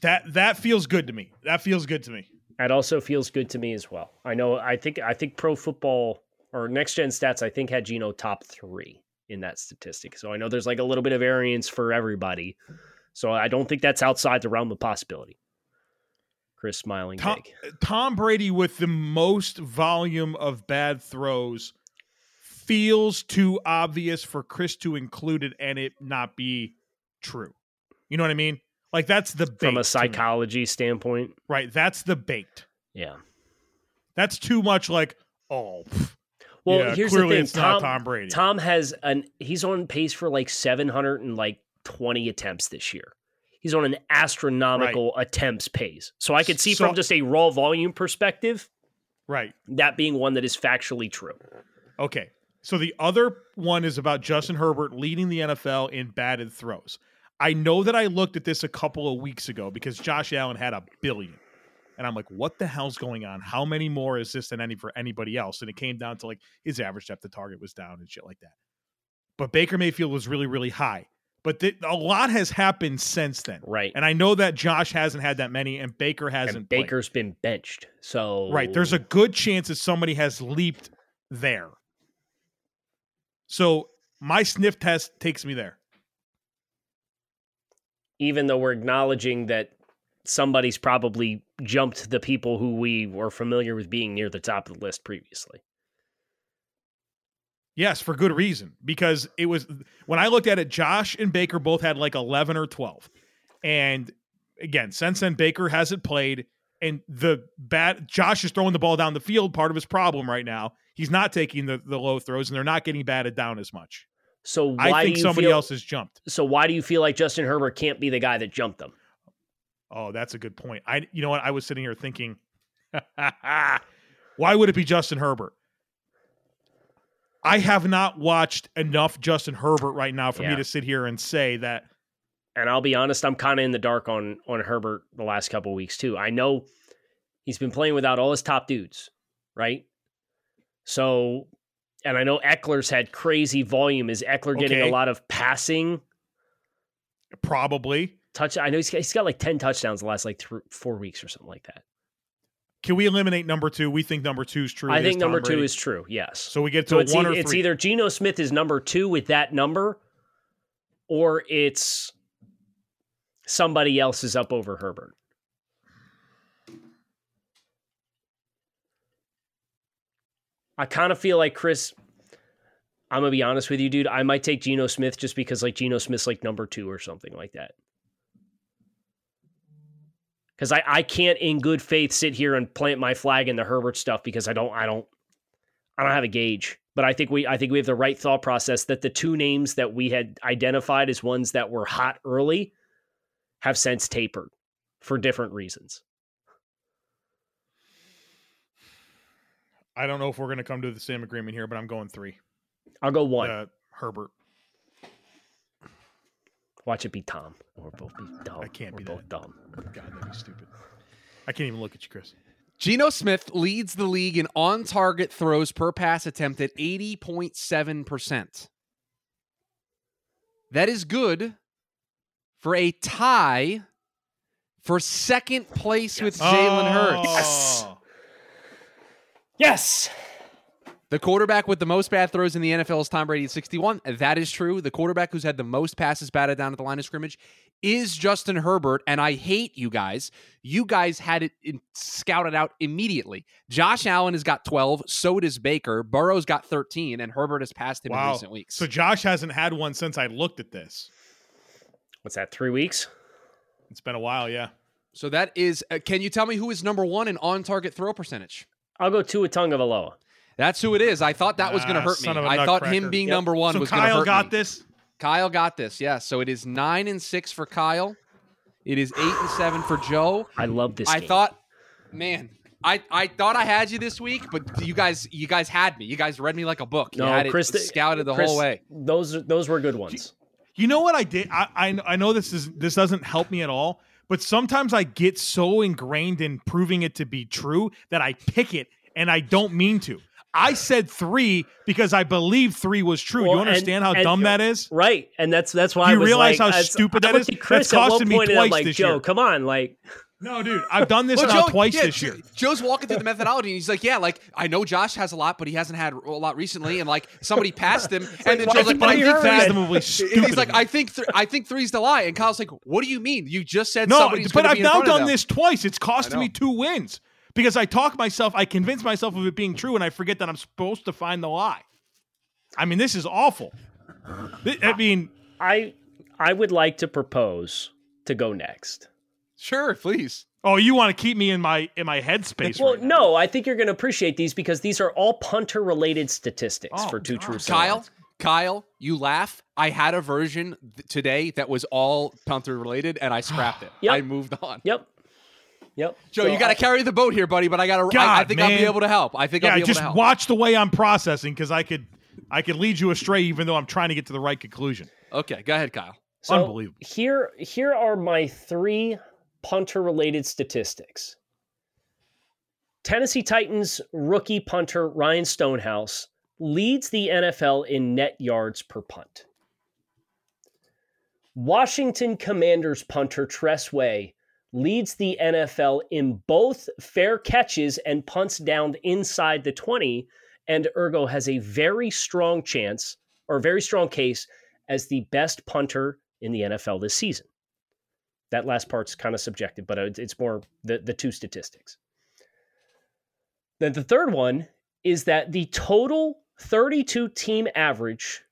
that that feels good to me. That feels good to me. That also feels good to me as well. I know. I think. I think Pro Football or Next Gen Stats. I think had Geno top three in that statistic. So I know there's like a little bit of variance for everybody. So I don't think that's outside the realm of possibility. Chris smiling Tom, big. Tom Brady with the most volume of bad throws feels too obvious for Chris to include it and it not be true. You know what I mean? Like that's the bait from a psychology standpoint. Right. That's the bait. Yeah. That's too much like, oh. Well, yeah, here's the thing. it's Tom, not Tom Brady. Tom has an he's on pace for like 700 and like 20 attempts this year. He's on an astronomical right. attempts pace. So I could see so, from just a raw volume perspective, right, that being one that is factually true. Okay. So the other one is about Justin Herbert leading the NFL in batted throws. I know that I looked at this a couple of weeks ago because Josh Allen had a billion. And I'm like, what the hell's going on? How many more is this than any for anybody else? And it came down to like his average depth of target was down and shit like that. But Baker Mayfield was really, really high. But th- a lot has happened since then. Right. And I know that Josh hasn't had that many and Baker hasn't. And Baker's played. been benched. So Right. There's a good chance that somebody has leaped there. So my sniff test takes me there. Even though we're acknowledging that somebody's probably jumped the people who we were familiar with being near the top of the list previously. Yes, for good reason. Because it was when I looked at it, Josh and Baker both had like 11 or 12. And again, since then, Baker hasn't played. And the bat, Josh is throwing the ball down the field, part of his problem right now. He's not taking the, the low throws and they're not getting batted down as much. So I think somebody feel, else has jumped. So why do you feel like Justin Herbert can't be the guy that jumped them? Oh, that's a good point. I you know what? I was sitting here thinking, [laughs] why would it be Justin Herbert? I have not watched enough Justin Herbert right now for yeah. me to sit here and say that. And I'll be honest, I'm kind of in the dark on on Herbert the last couple weeks too. I know he's been playing without all his top dudes, right? So, and I know Ekeler's had crazy volume. Is getting okay. a lot of passing? Probably touch. I know he's got, he's got like ten touchdowns the last like th- four weeks or something like that. Can we eliminate number two? We think number two is true. I think number two is true. Yes. So we get to so it's one e- or It's three. either Geno Smith is number two with that number, or it's somebody else is up over Herbert. I kind of feel like Chris. I'm gonna be honest with you, dude. I might take Geno Smith just because like Geno Smith's like number two or something like that. Because I, I can't in good faith sit here and plant my flag in the Herbert stuff because I don't I don't I don't have a gauge. But I think we I think we have the right thought process that the two names that we had identified as ones that were hot early have since tapered for different reasons. I don't know if we're going to come to the same agreement here, but I'm going three. I'll go one. Uh, Herbert. Watch it be Tom. Or both be dumb. I can't We're be both that. dumb. God, that'd be stupid. I can't even look at you, Chris. Geno Smith leads the league in on target throws per pass attempt at 80.7%. That is good for a tie for second place yes. with Jalen Hurts. Oh. Yes. Yes. The quarterback with the most bad throws in the NFL is Tom Brady at 61. That is true. The quarterback who's had the most passes batted down at the line of scrimmage is Justin Herbert. And I hate you guys. You guys had it in, scouted out immediately. Josh Allen has got 12. So does Baker. Burrow's got 13. And Herbert has passed him wow. in recent weeks. So Josh hasn't had one since I looked at this. What's that, three weeks? It's been a while, yeah. So that is, uh, can you tell me who is number one in on target throw percentage? I'll go to a tongue Tua Tagovailoa. That's who it is. I thought that was going to ah, hurt me. I thought him being yep. number one so was going to hurt me. Kyle got me. this. Kyle got this. Yes. So it is nine and six for Kyle. It is eight and seven for Joe. I love this. I game. thought, man, I, I thought I had you this week, but you guys you guys had me. You guys read me like a book. You no, had Chris, it scouted the Chris, whole way. Those those were good ones. You know what I did? I, I I know this is this doesn't help me at all, but sometimes I get so ingrained in proving it to be true that I pick it and I don't mean to. I said three because I believe three was true. Well, you understand and, how dumb that is? Right. And that's that's why you I was realize like, how uh, I, stupid I that is? Chris that's costing me twice like, this Joe, year. come on, like no, dude, I've done this well, now Joe, twice yeah, this year. Joe's walking through the methodology, and he's like, "Yeah, like I know Josh has a lot, but he hasn't had a lot recently, and like somebody passed him, [laughs] and then Joe's like, but I think reasonably [laughs] stupid. He's like, I think th- I think three's the lie, and Kyle's like, what do you mean? You just said no, somebody's but I've be now done them. this twice. It's costing me two wins because I talk myself, I convince myself of it being true, and I forget that I'm supposed to find the lie. I mean, this is awful. I mean, I I would like to propose to go next. Sure, please. Oh, you want to keep me in my in my headspace? Well, right no, I think you're going to appreciate these because these are all punter related statistics oh, for two true. Kyle, Kyle, you laugh. I had a version th- today that was all punter related, and I scrapped [gasps] it. yep. I moved on. Yep. Yep. Joe, so you got to carry the boat here, buddy. But I got to. I, I, think man. I'll be able to help. I think yeah, I'll be able just to help. Just watch the way I'm processing because I could, I could lead you astray, even though I'm trying to get to the right conclusion. Okay, go ahead, Kyle. So Unbelievable. Here, here are my three punter-related statistics. Tennessee Titans rookie punter Ryan Stonehouse leads the NFL in net yards per punt. Washington Commanders punter Tress Way leads the NFL in both fair catches and punts down inside the 20, and ergo has a very strong chance or very strong case as the best punter in the NFL this season. That last part's kind of subjective, but it's more the, the two statistics. Then the third one is that the total 32 team average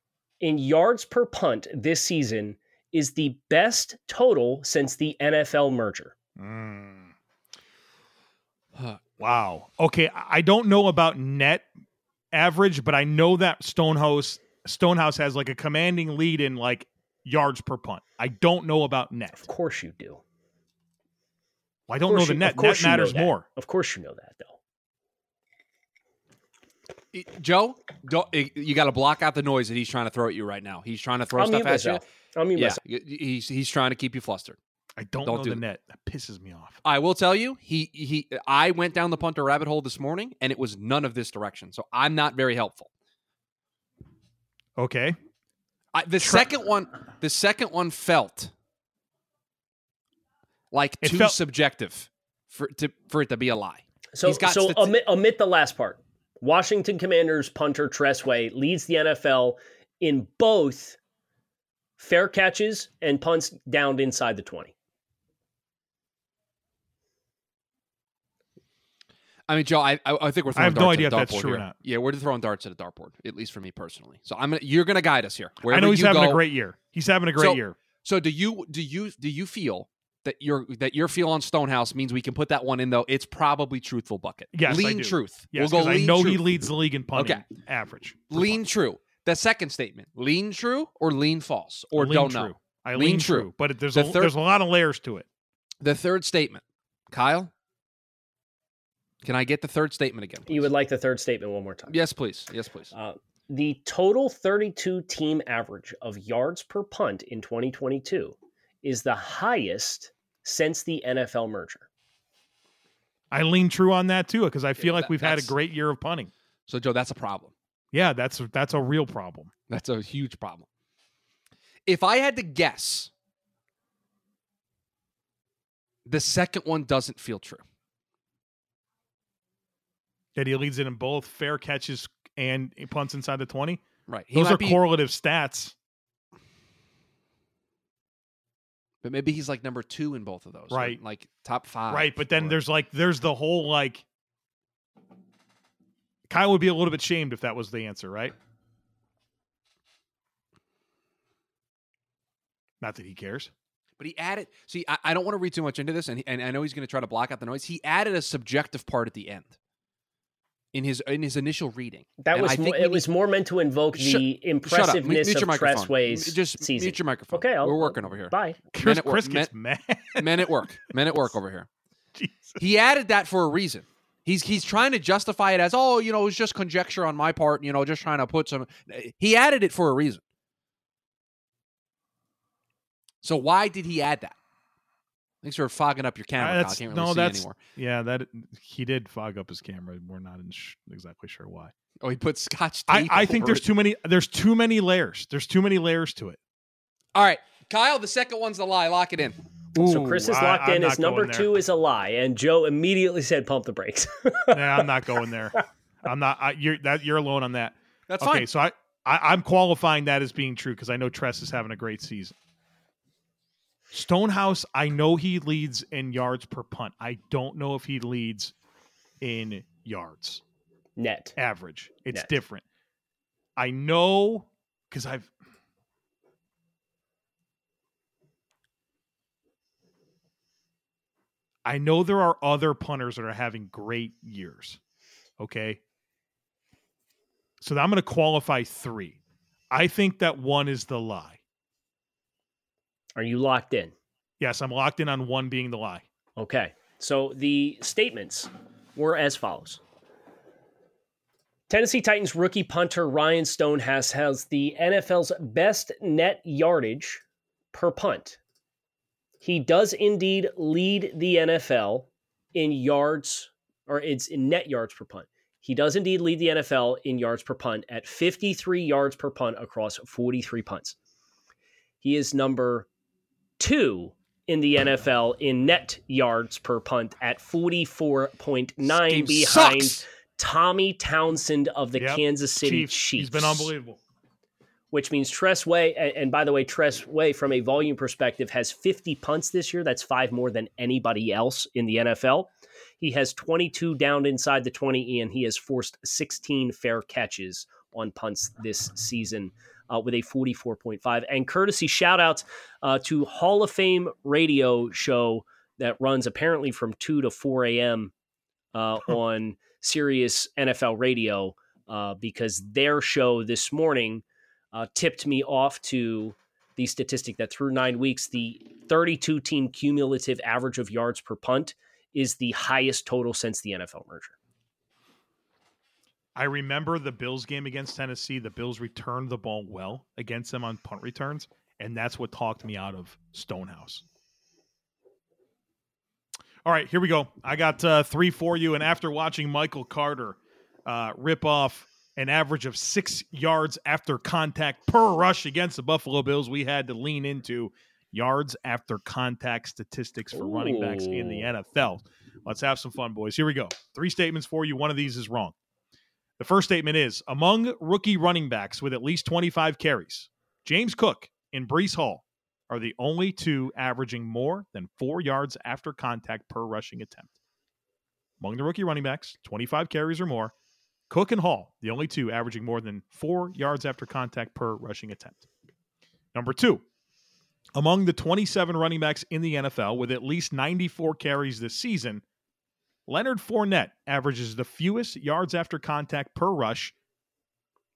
in yards per punt this season is the best total since the NFL merger. Mm. Wow. Okay, I don't know about net average, but I know that Stonehouse Stonehouse has like a commanding lead in like yards per punt. I don't know about net. Of course you do. Well, I don't know the you, net. Net matters more. Of course you know that though. Joe, you got to block out the noise that he's trying to throw at you right now. He's trying to throw I'll stuff at myself. you. I'll mute yeah, myself. he's he's trying to keep you flustered. I don't, don't know do the net. That pisses me off. I will tell you, he he. I went down the punter rabbit hole this morning, and it was none of this direction. So I'm not very helpful. Okay. I, the Tra- second one, the second one felt like it too felt- subjective for to for it to be a lie. So so omit, omit the last part. Washington Commanders punter Tress Way leads the NFL in both fair catches and punts down inside the 20. I mean, Joe, I I think we're throwing I have no idea if that's true here. or not. Yeah, we're throwing darts at a dartboard, at least for me personally. So I'm gonna you're gonna guide us here. Wherever I know he's having go, a great year. He's having a great so, year. So do you do you do you feel that your that your feel on Stonehouse means we can put that one in though? It's probably truthful bucket. Yes, lean truth. Yes, we'll go I know truth. he leads the league in punting okay. average. Lean punt. true. The second statement: lean true or lean false or lean don't true. know. I lean, lean true. true, but there's the a, third, there's a lot of layers to it. The third statement, Kyle. Can I get the third statement again? Please? You would like the third statement one more time? Yes, please. Yes, please. Uh, the total 32 team average of yards per punt in 2022 is the highest since the NFL merger. I lean true on that too because I feel yeah, like we've had a great year of punting. So, Joe, that's a problem. Yeah, that's that's a real problem. That's a huge problem. If I had to guess, the second one doesn't feel true. That he leads it in both fair catches and punts inside the 20? Right. He Those are be, correlative stats. But maybe he's like number two in both of those. Right. Like top five. Right. But then or, there's like, there's the whole like, Kyle would be a little bit shamed if that was the answer, right? Not that he cares. But he added, see, I, I don't want to read too much into this, and, and I know he's going to try to block out the noise. He added a subjective part at the end in his in his initial reading. That and was more, it was more meant to invoke sh- the impressiveness mute, mute of Tress Way's Just season. mute your microphone. Okay, I'll, we're working over here. Bye. Chris, men Chris gets men, mad. Men at work. Men at work over here. Jesus. He added that for a reason. He's he's trying to justify it as oh you know it was just conjecture on my part you know just trying to put some. He added it for a reason. So why did he add that? Thanks for fogging up your camera. Uh, I can't really no, see that's, anymore. Yeah, that he did fog up his camera. We're not sh- exactly sure why. Oh, he put scotch I, I think there's it. too many. There's too many layers. There's too many layers to it. All right, Kyle. The second one's the lie. Lock it in. Ooh, so Chris is locked I, in. His number two is a lie, and Joe immediately said, "Pump the brakes." [laughs] yeah, I'm not going there. [laughs] I'm not. I, you're that. You're alone on that. That's okay, fine. So I, I I'm qualifying that as being true because I know Tress is having a great season. Stonehouse, I know he leads in yards per punt. I don't know if he leads in yards. Net. Average. It's Net. different. I know because I've I know there are other punters that are having great years. Okay. So I'm going to qualify three. I think that one is the lie. Are you locked in? Yes, I'm locked in on one being the lie. Okay. So the statements were as follows Tennessee Titans rookie punter Ryan Stonehouse has the NFL's best net yardage per punt. He does indeed lead the NFL in yards, or it's in net yards per punt. He does indeed lead the NFL in yards per punt at 53 yards per punt across 43 punts. He is number two in the NFL in net yards per punt at 44.9 behind sucks. Tommy Townsend of the yep. Kansas City Chiefs. Chiefs. He's been unbelievable. Which means Tress Way, and by the way, Tress Way, from a volume perspective, has 50 punts this year. That's five more than anybody else in the NFL. He has 22 down inside the 20, and he has forced 16 fair catches on punts this season uh, with a 44.5. And courtesy shout out uh, to Hall of Fame radio show that runs apparently from 2 to 4 a.m. Uh, [laughs] on Sirius NFL radio uh, because their show this morning uh, tipped me off to the statistic that through nine weeks, the 32 team cumulative average of yards per punt is the highest total since the NFL merger. I remember the Bills game against Tennessee. The Bills returned the ball well against them on punt returns, and that's what talked me out of Stonehouse. All right, here we go. I got uh, three for you, and after watching Michael Carter uh, rip off an average of six yards after contact per rush against the Buffalo Bills, we had to lean into yards after contact statistics for Ooh. running backs in the NFL. Let's have some fun, boys. Here we go. Three statements for you. One of these is wrong. The first statement is among rookie running backs with at least 25 carries, James Cook and Breece Hall are the only two averaging more than four yards after contact per rushing attempt. Among the rookie running backs, 25 carries or more, Cook and Hall, the only two averaging more than four yards after contact per rushing attempt. Number two, among the 27 running backs in the NFL with at least 94 carries this season, Leonard Fournette averages the fewest yards after contact per rush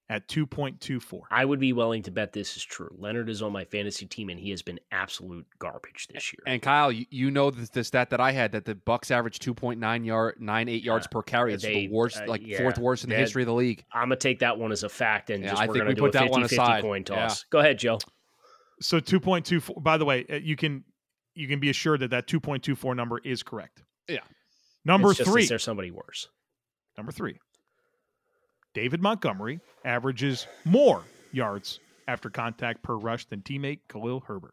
at 2.24. I would be willing to bet this is true. Leonard is on my fantasy team and he has been absolute garbage this year. And Kyle, you, you know the, the stat that I had that the Bucs average 2.9 yard 98 yards per carry. It's they, the worst uh, like yeah, fourth worst in the history of the league. I'm going to take that one as a fact and yeah, just I we're going to do a 50-50 coin toss. Yeah. Go ahead, Joe. So 2.24 by the way, uh, you can you can be assured that that 2.24 number is correct. Yeah. Number it's three. Is there somebody worse? Number three. David Montgomery averages more yards after contact per rush than teammate Khalil Herbert.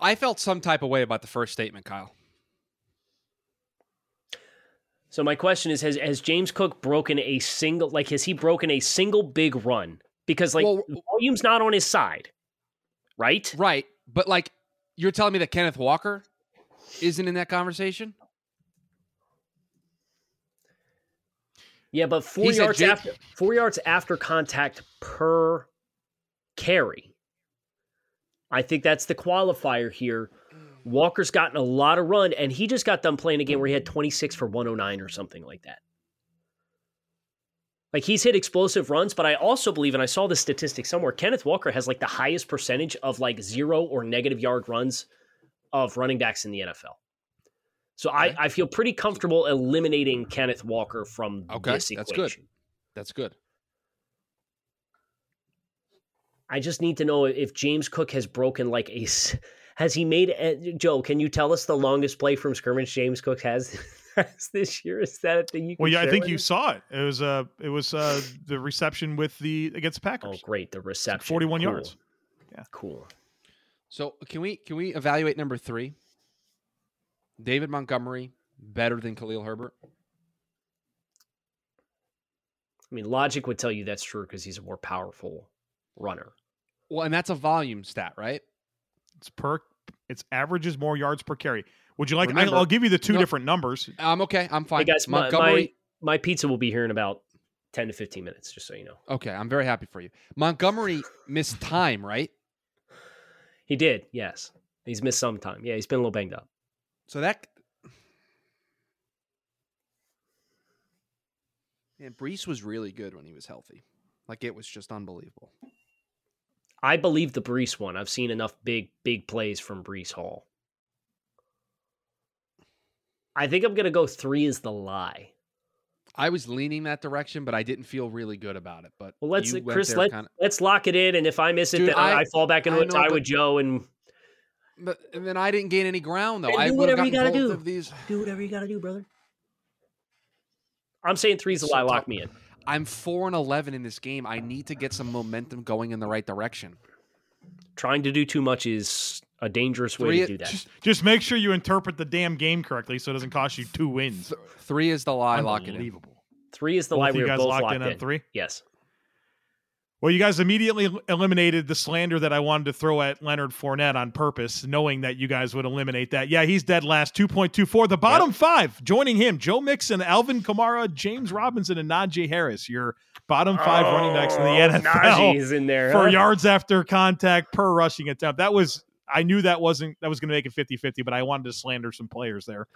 I felt some type of way about the first statement, Kyle. So my question is: Has has James Cook broken a single? Like, has he broken a single big run? Because like well, volume's not on his side, right? Right, but like you're telling me that Kenneth Walker isn't in that conversation? Yeah, but four yards after four yards after contact per carry. I think that's the qualifier here. Walker's gotten a lot of run, and he just got done playing a game where he had 26 for 109 or something like that. Like he's hit explosive runs, but I also believe, and I saw the statistic somewhere, Kenneth Walker has like the highest percentage of like zero or negative yard runs of running backs in the NFL. So okay. I, I feel pretty comfortable eliminating Kenneth Walker from okay. this equation. That's good. That's good. I just need to know if James Cook has broken like a. [laughs] Has he made a, Joe? Can you tell us the longest play from scrimmage James Cook has, [laughs] has this year? Is that a thing you? Can Well, yeah, I think you saw it. It was uh, it was uh, the reception with the against the Packers. Oh, great, the reception, forty one cool. yards. Yeah, cool. So can we can we evaluate number three? David Montgomery better than Khalil Herbert? I mean, logic would tell you that's true because he's a more powerful runner. Well, and that's a volume stat, right? It's per. It's averages more yards per carry. Would you like? Remember, I'll give you the two no, different numbers. I'm okay. I'm fine. Hey guys, Montgomery. My, my, my pizza will be here in about 10 to 15 minutes, just so you know. Okay, I'm very happy for you. Montgomery [sighs] missed time, right? He did, yes. He's missed some time. Yeah, he's been a little banged up. So that Man, Breece was really good when he was healthy. Like it was just unbelievable. I believe the Breece one. I've seen enough big, big plays from Breece Hall. I think I'm gonna go three is the lie. I was leaning that direction, but I didn't feel really good about it. But well, let's Chris, let, kinda... let's lock it in, and if I miss it, Dude, then I, I, fall back into I a tie with Joe. And but and then I didn't gain any ground though. I do whatever you gotta do. These... Do whatever you gotta do, brother. I'm saying three's a lie. Lock me in. I'm four and eleven in this game. I need to get some momentum going in the right direction. Trying to do too much is a dangerous way three, to do that. Just, just, make sure you interpret the damn game correctly, so it doesn't cost you two wins. Th- three is the lie. Lock it in. Three is the both lie. We you guys both locked, locked in, in on three. Yes. Well, you guys immediately eliminated the slander that I wanted to throw at Leonard Fournette on purpose, knowing that you guys would eliminate that. Yeah, he's dead last, 2.24. The bottom yep. five, joining him, Joe Mixon, Alvin Kamara, James Robinson, and Najee Harris. Your bottom five oh, running backs in the NFL. Najee's in there. For yards after contact per rushing attempt. That was, I knew that wasn't, that was going to make it 50 50, but I wanted to slander some players there.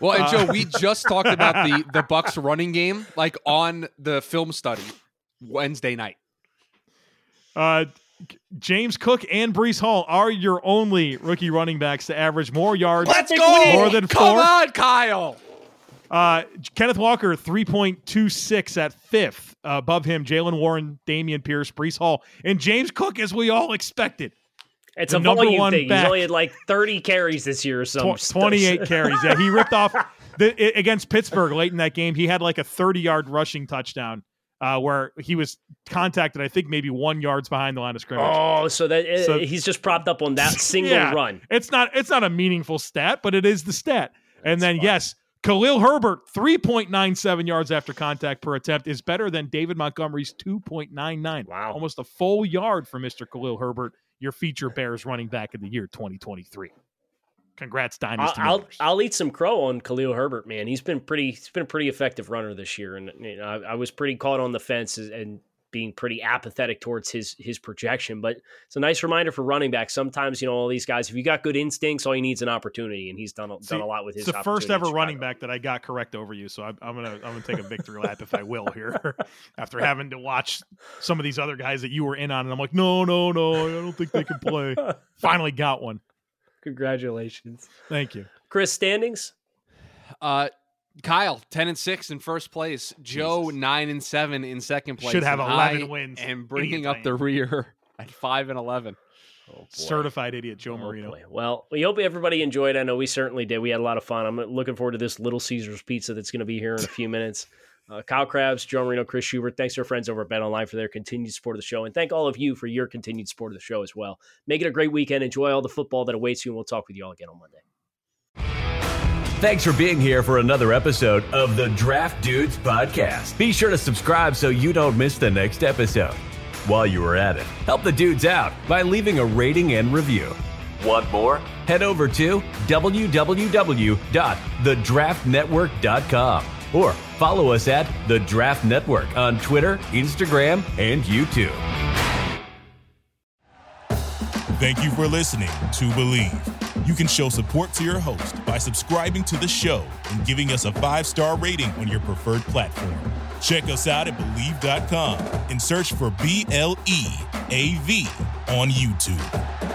Well, and Joe, uh, we [laughs] just talked about the, the Bucs [laughs] running game, like on the film study Wednesday night. Uh, James Cook and Breece Hall are your only rookie running backs to average more yards. Let's go! More than four. Come on, Kyle. Uh, Kenneth Walker, 3.26 at fifth. Uh, above him, Jaylen Warren, Dameon Pierce, Breece Hall, and James Cook, as we all expected. It's the a volume one thing. Back. He's only had like 30 carries this year or something. 28 [laughs] carries. Yeah, he ripped off the, against Pittsburgh late in that game. He had like a 30 yard rushing touchdown uh, where he was contacted, I think maybe one yards behind the line of scrimmage. Oh, so that uh, so, he's just propped up on that [laughs] single yeah, run. It's not it's not a meaningful stat, but it is the stat. That's and then fun. yes, Khalil Herbert, 3.97 yards after contact per attempt is better than David Montgomery's 2.99. Wow. Almost a full yard for Mr. Khalil Herbert, your feature Bears running back of the year 2023. Congrats, Dynasty. I'll, I'll, I'll eat some crow on Khalil Herbert, man. He's been pretty. He's been a pretty effective runner this year, and you know, I, I, was pretty caught on the fence and being pretty apathetic towards his his projection. But it's a nice reminder for running back. Sometimes you know all these guys. If you got good instincts, all you need is an opportunity, and he's done a, See, done a lot with his. It's the first ever running back that I got correct over you, so I'm, I'm gonna I'm gonna take a victory lap if I will here. [laughs] After having to watch some of these other guys that you were in on, and I'm like, no, no, no, I don't think they can play. [laughs] Finally got one. Congratulations. Thank you. Chris standings? Uh Kyle, 10 and 6 in first place. Joe, Jesus. 9 and 7 in second place. Should have 11 wins. And bringing up the rear at 5 and 11. Oh, Certified idiot Joe oh, Marino. Boy. Well, we hope everybody enjoyed. I know we certainly did. We had a lot of fun. I'm looking forward to this Little Caesars pizza that's going to be here in a few minutes. Uh, Kyle Crabbs, Joe Marino, Chris Schubert. Thanks to our friends over at Bet Online for their continued support of the show. And thank all of you for your continued support of the show as well. Make it a great weekend. Enjoy all the football that awaits you, and we'll talk with you all again on Monday. Thanks for being here for another episode of the Draft Dudes Podcast. Be sure to subscribe so you don't miss the next episode. While you are at it, help the dudes out by leaving a rating and review. Want more? Head over to www.thedraftnetwork.com or follow us at The Draft Network on Twitter, Instagram, and YouTube. Thank you for listening to Bleav. You can show support to your host by subscribing to the show and giving us a five star rating on your preferred platform. Check us out at Bleav.com and search for B L E A V on YouTube.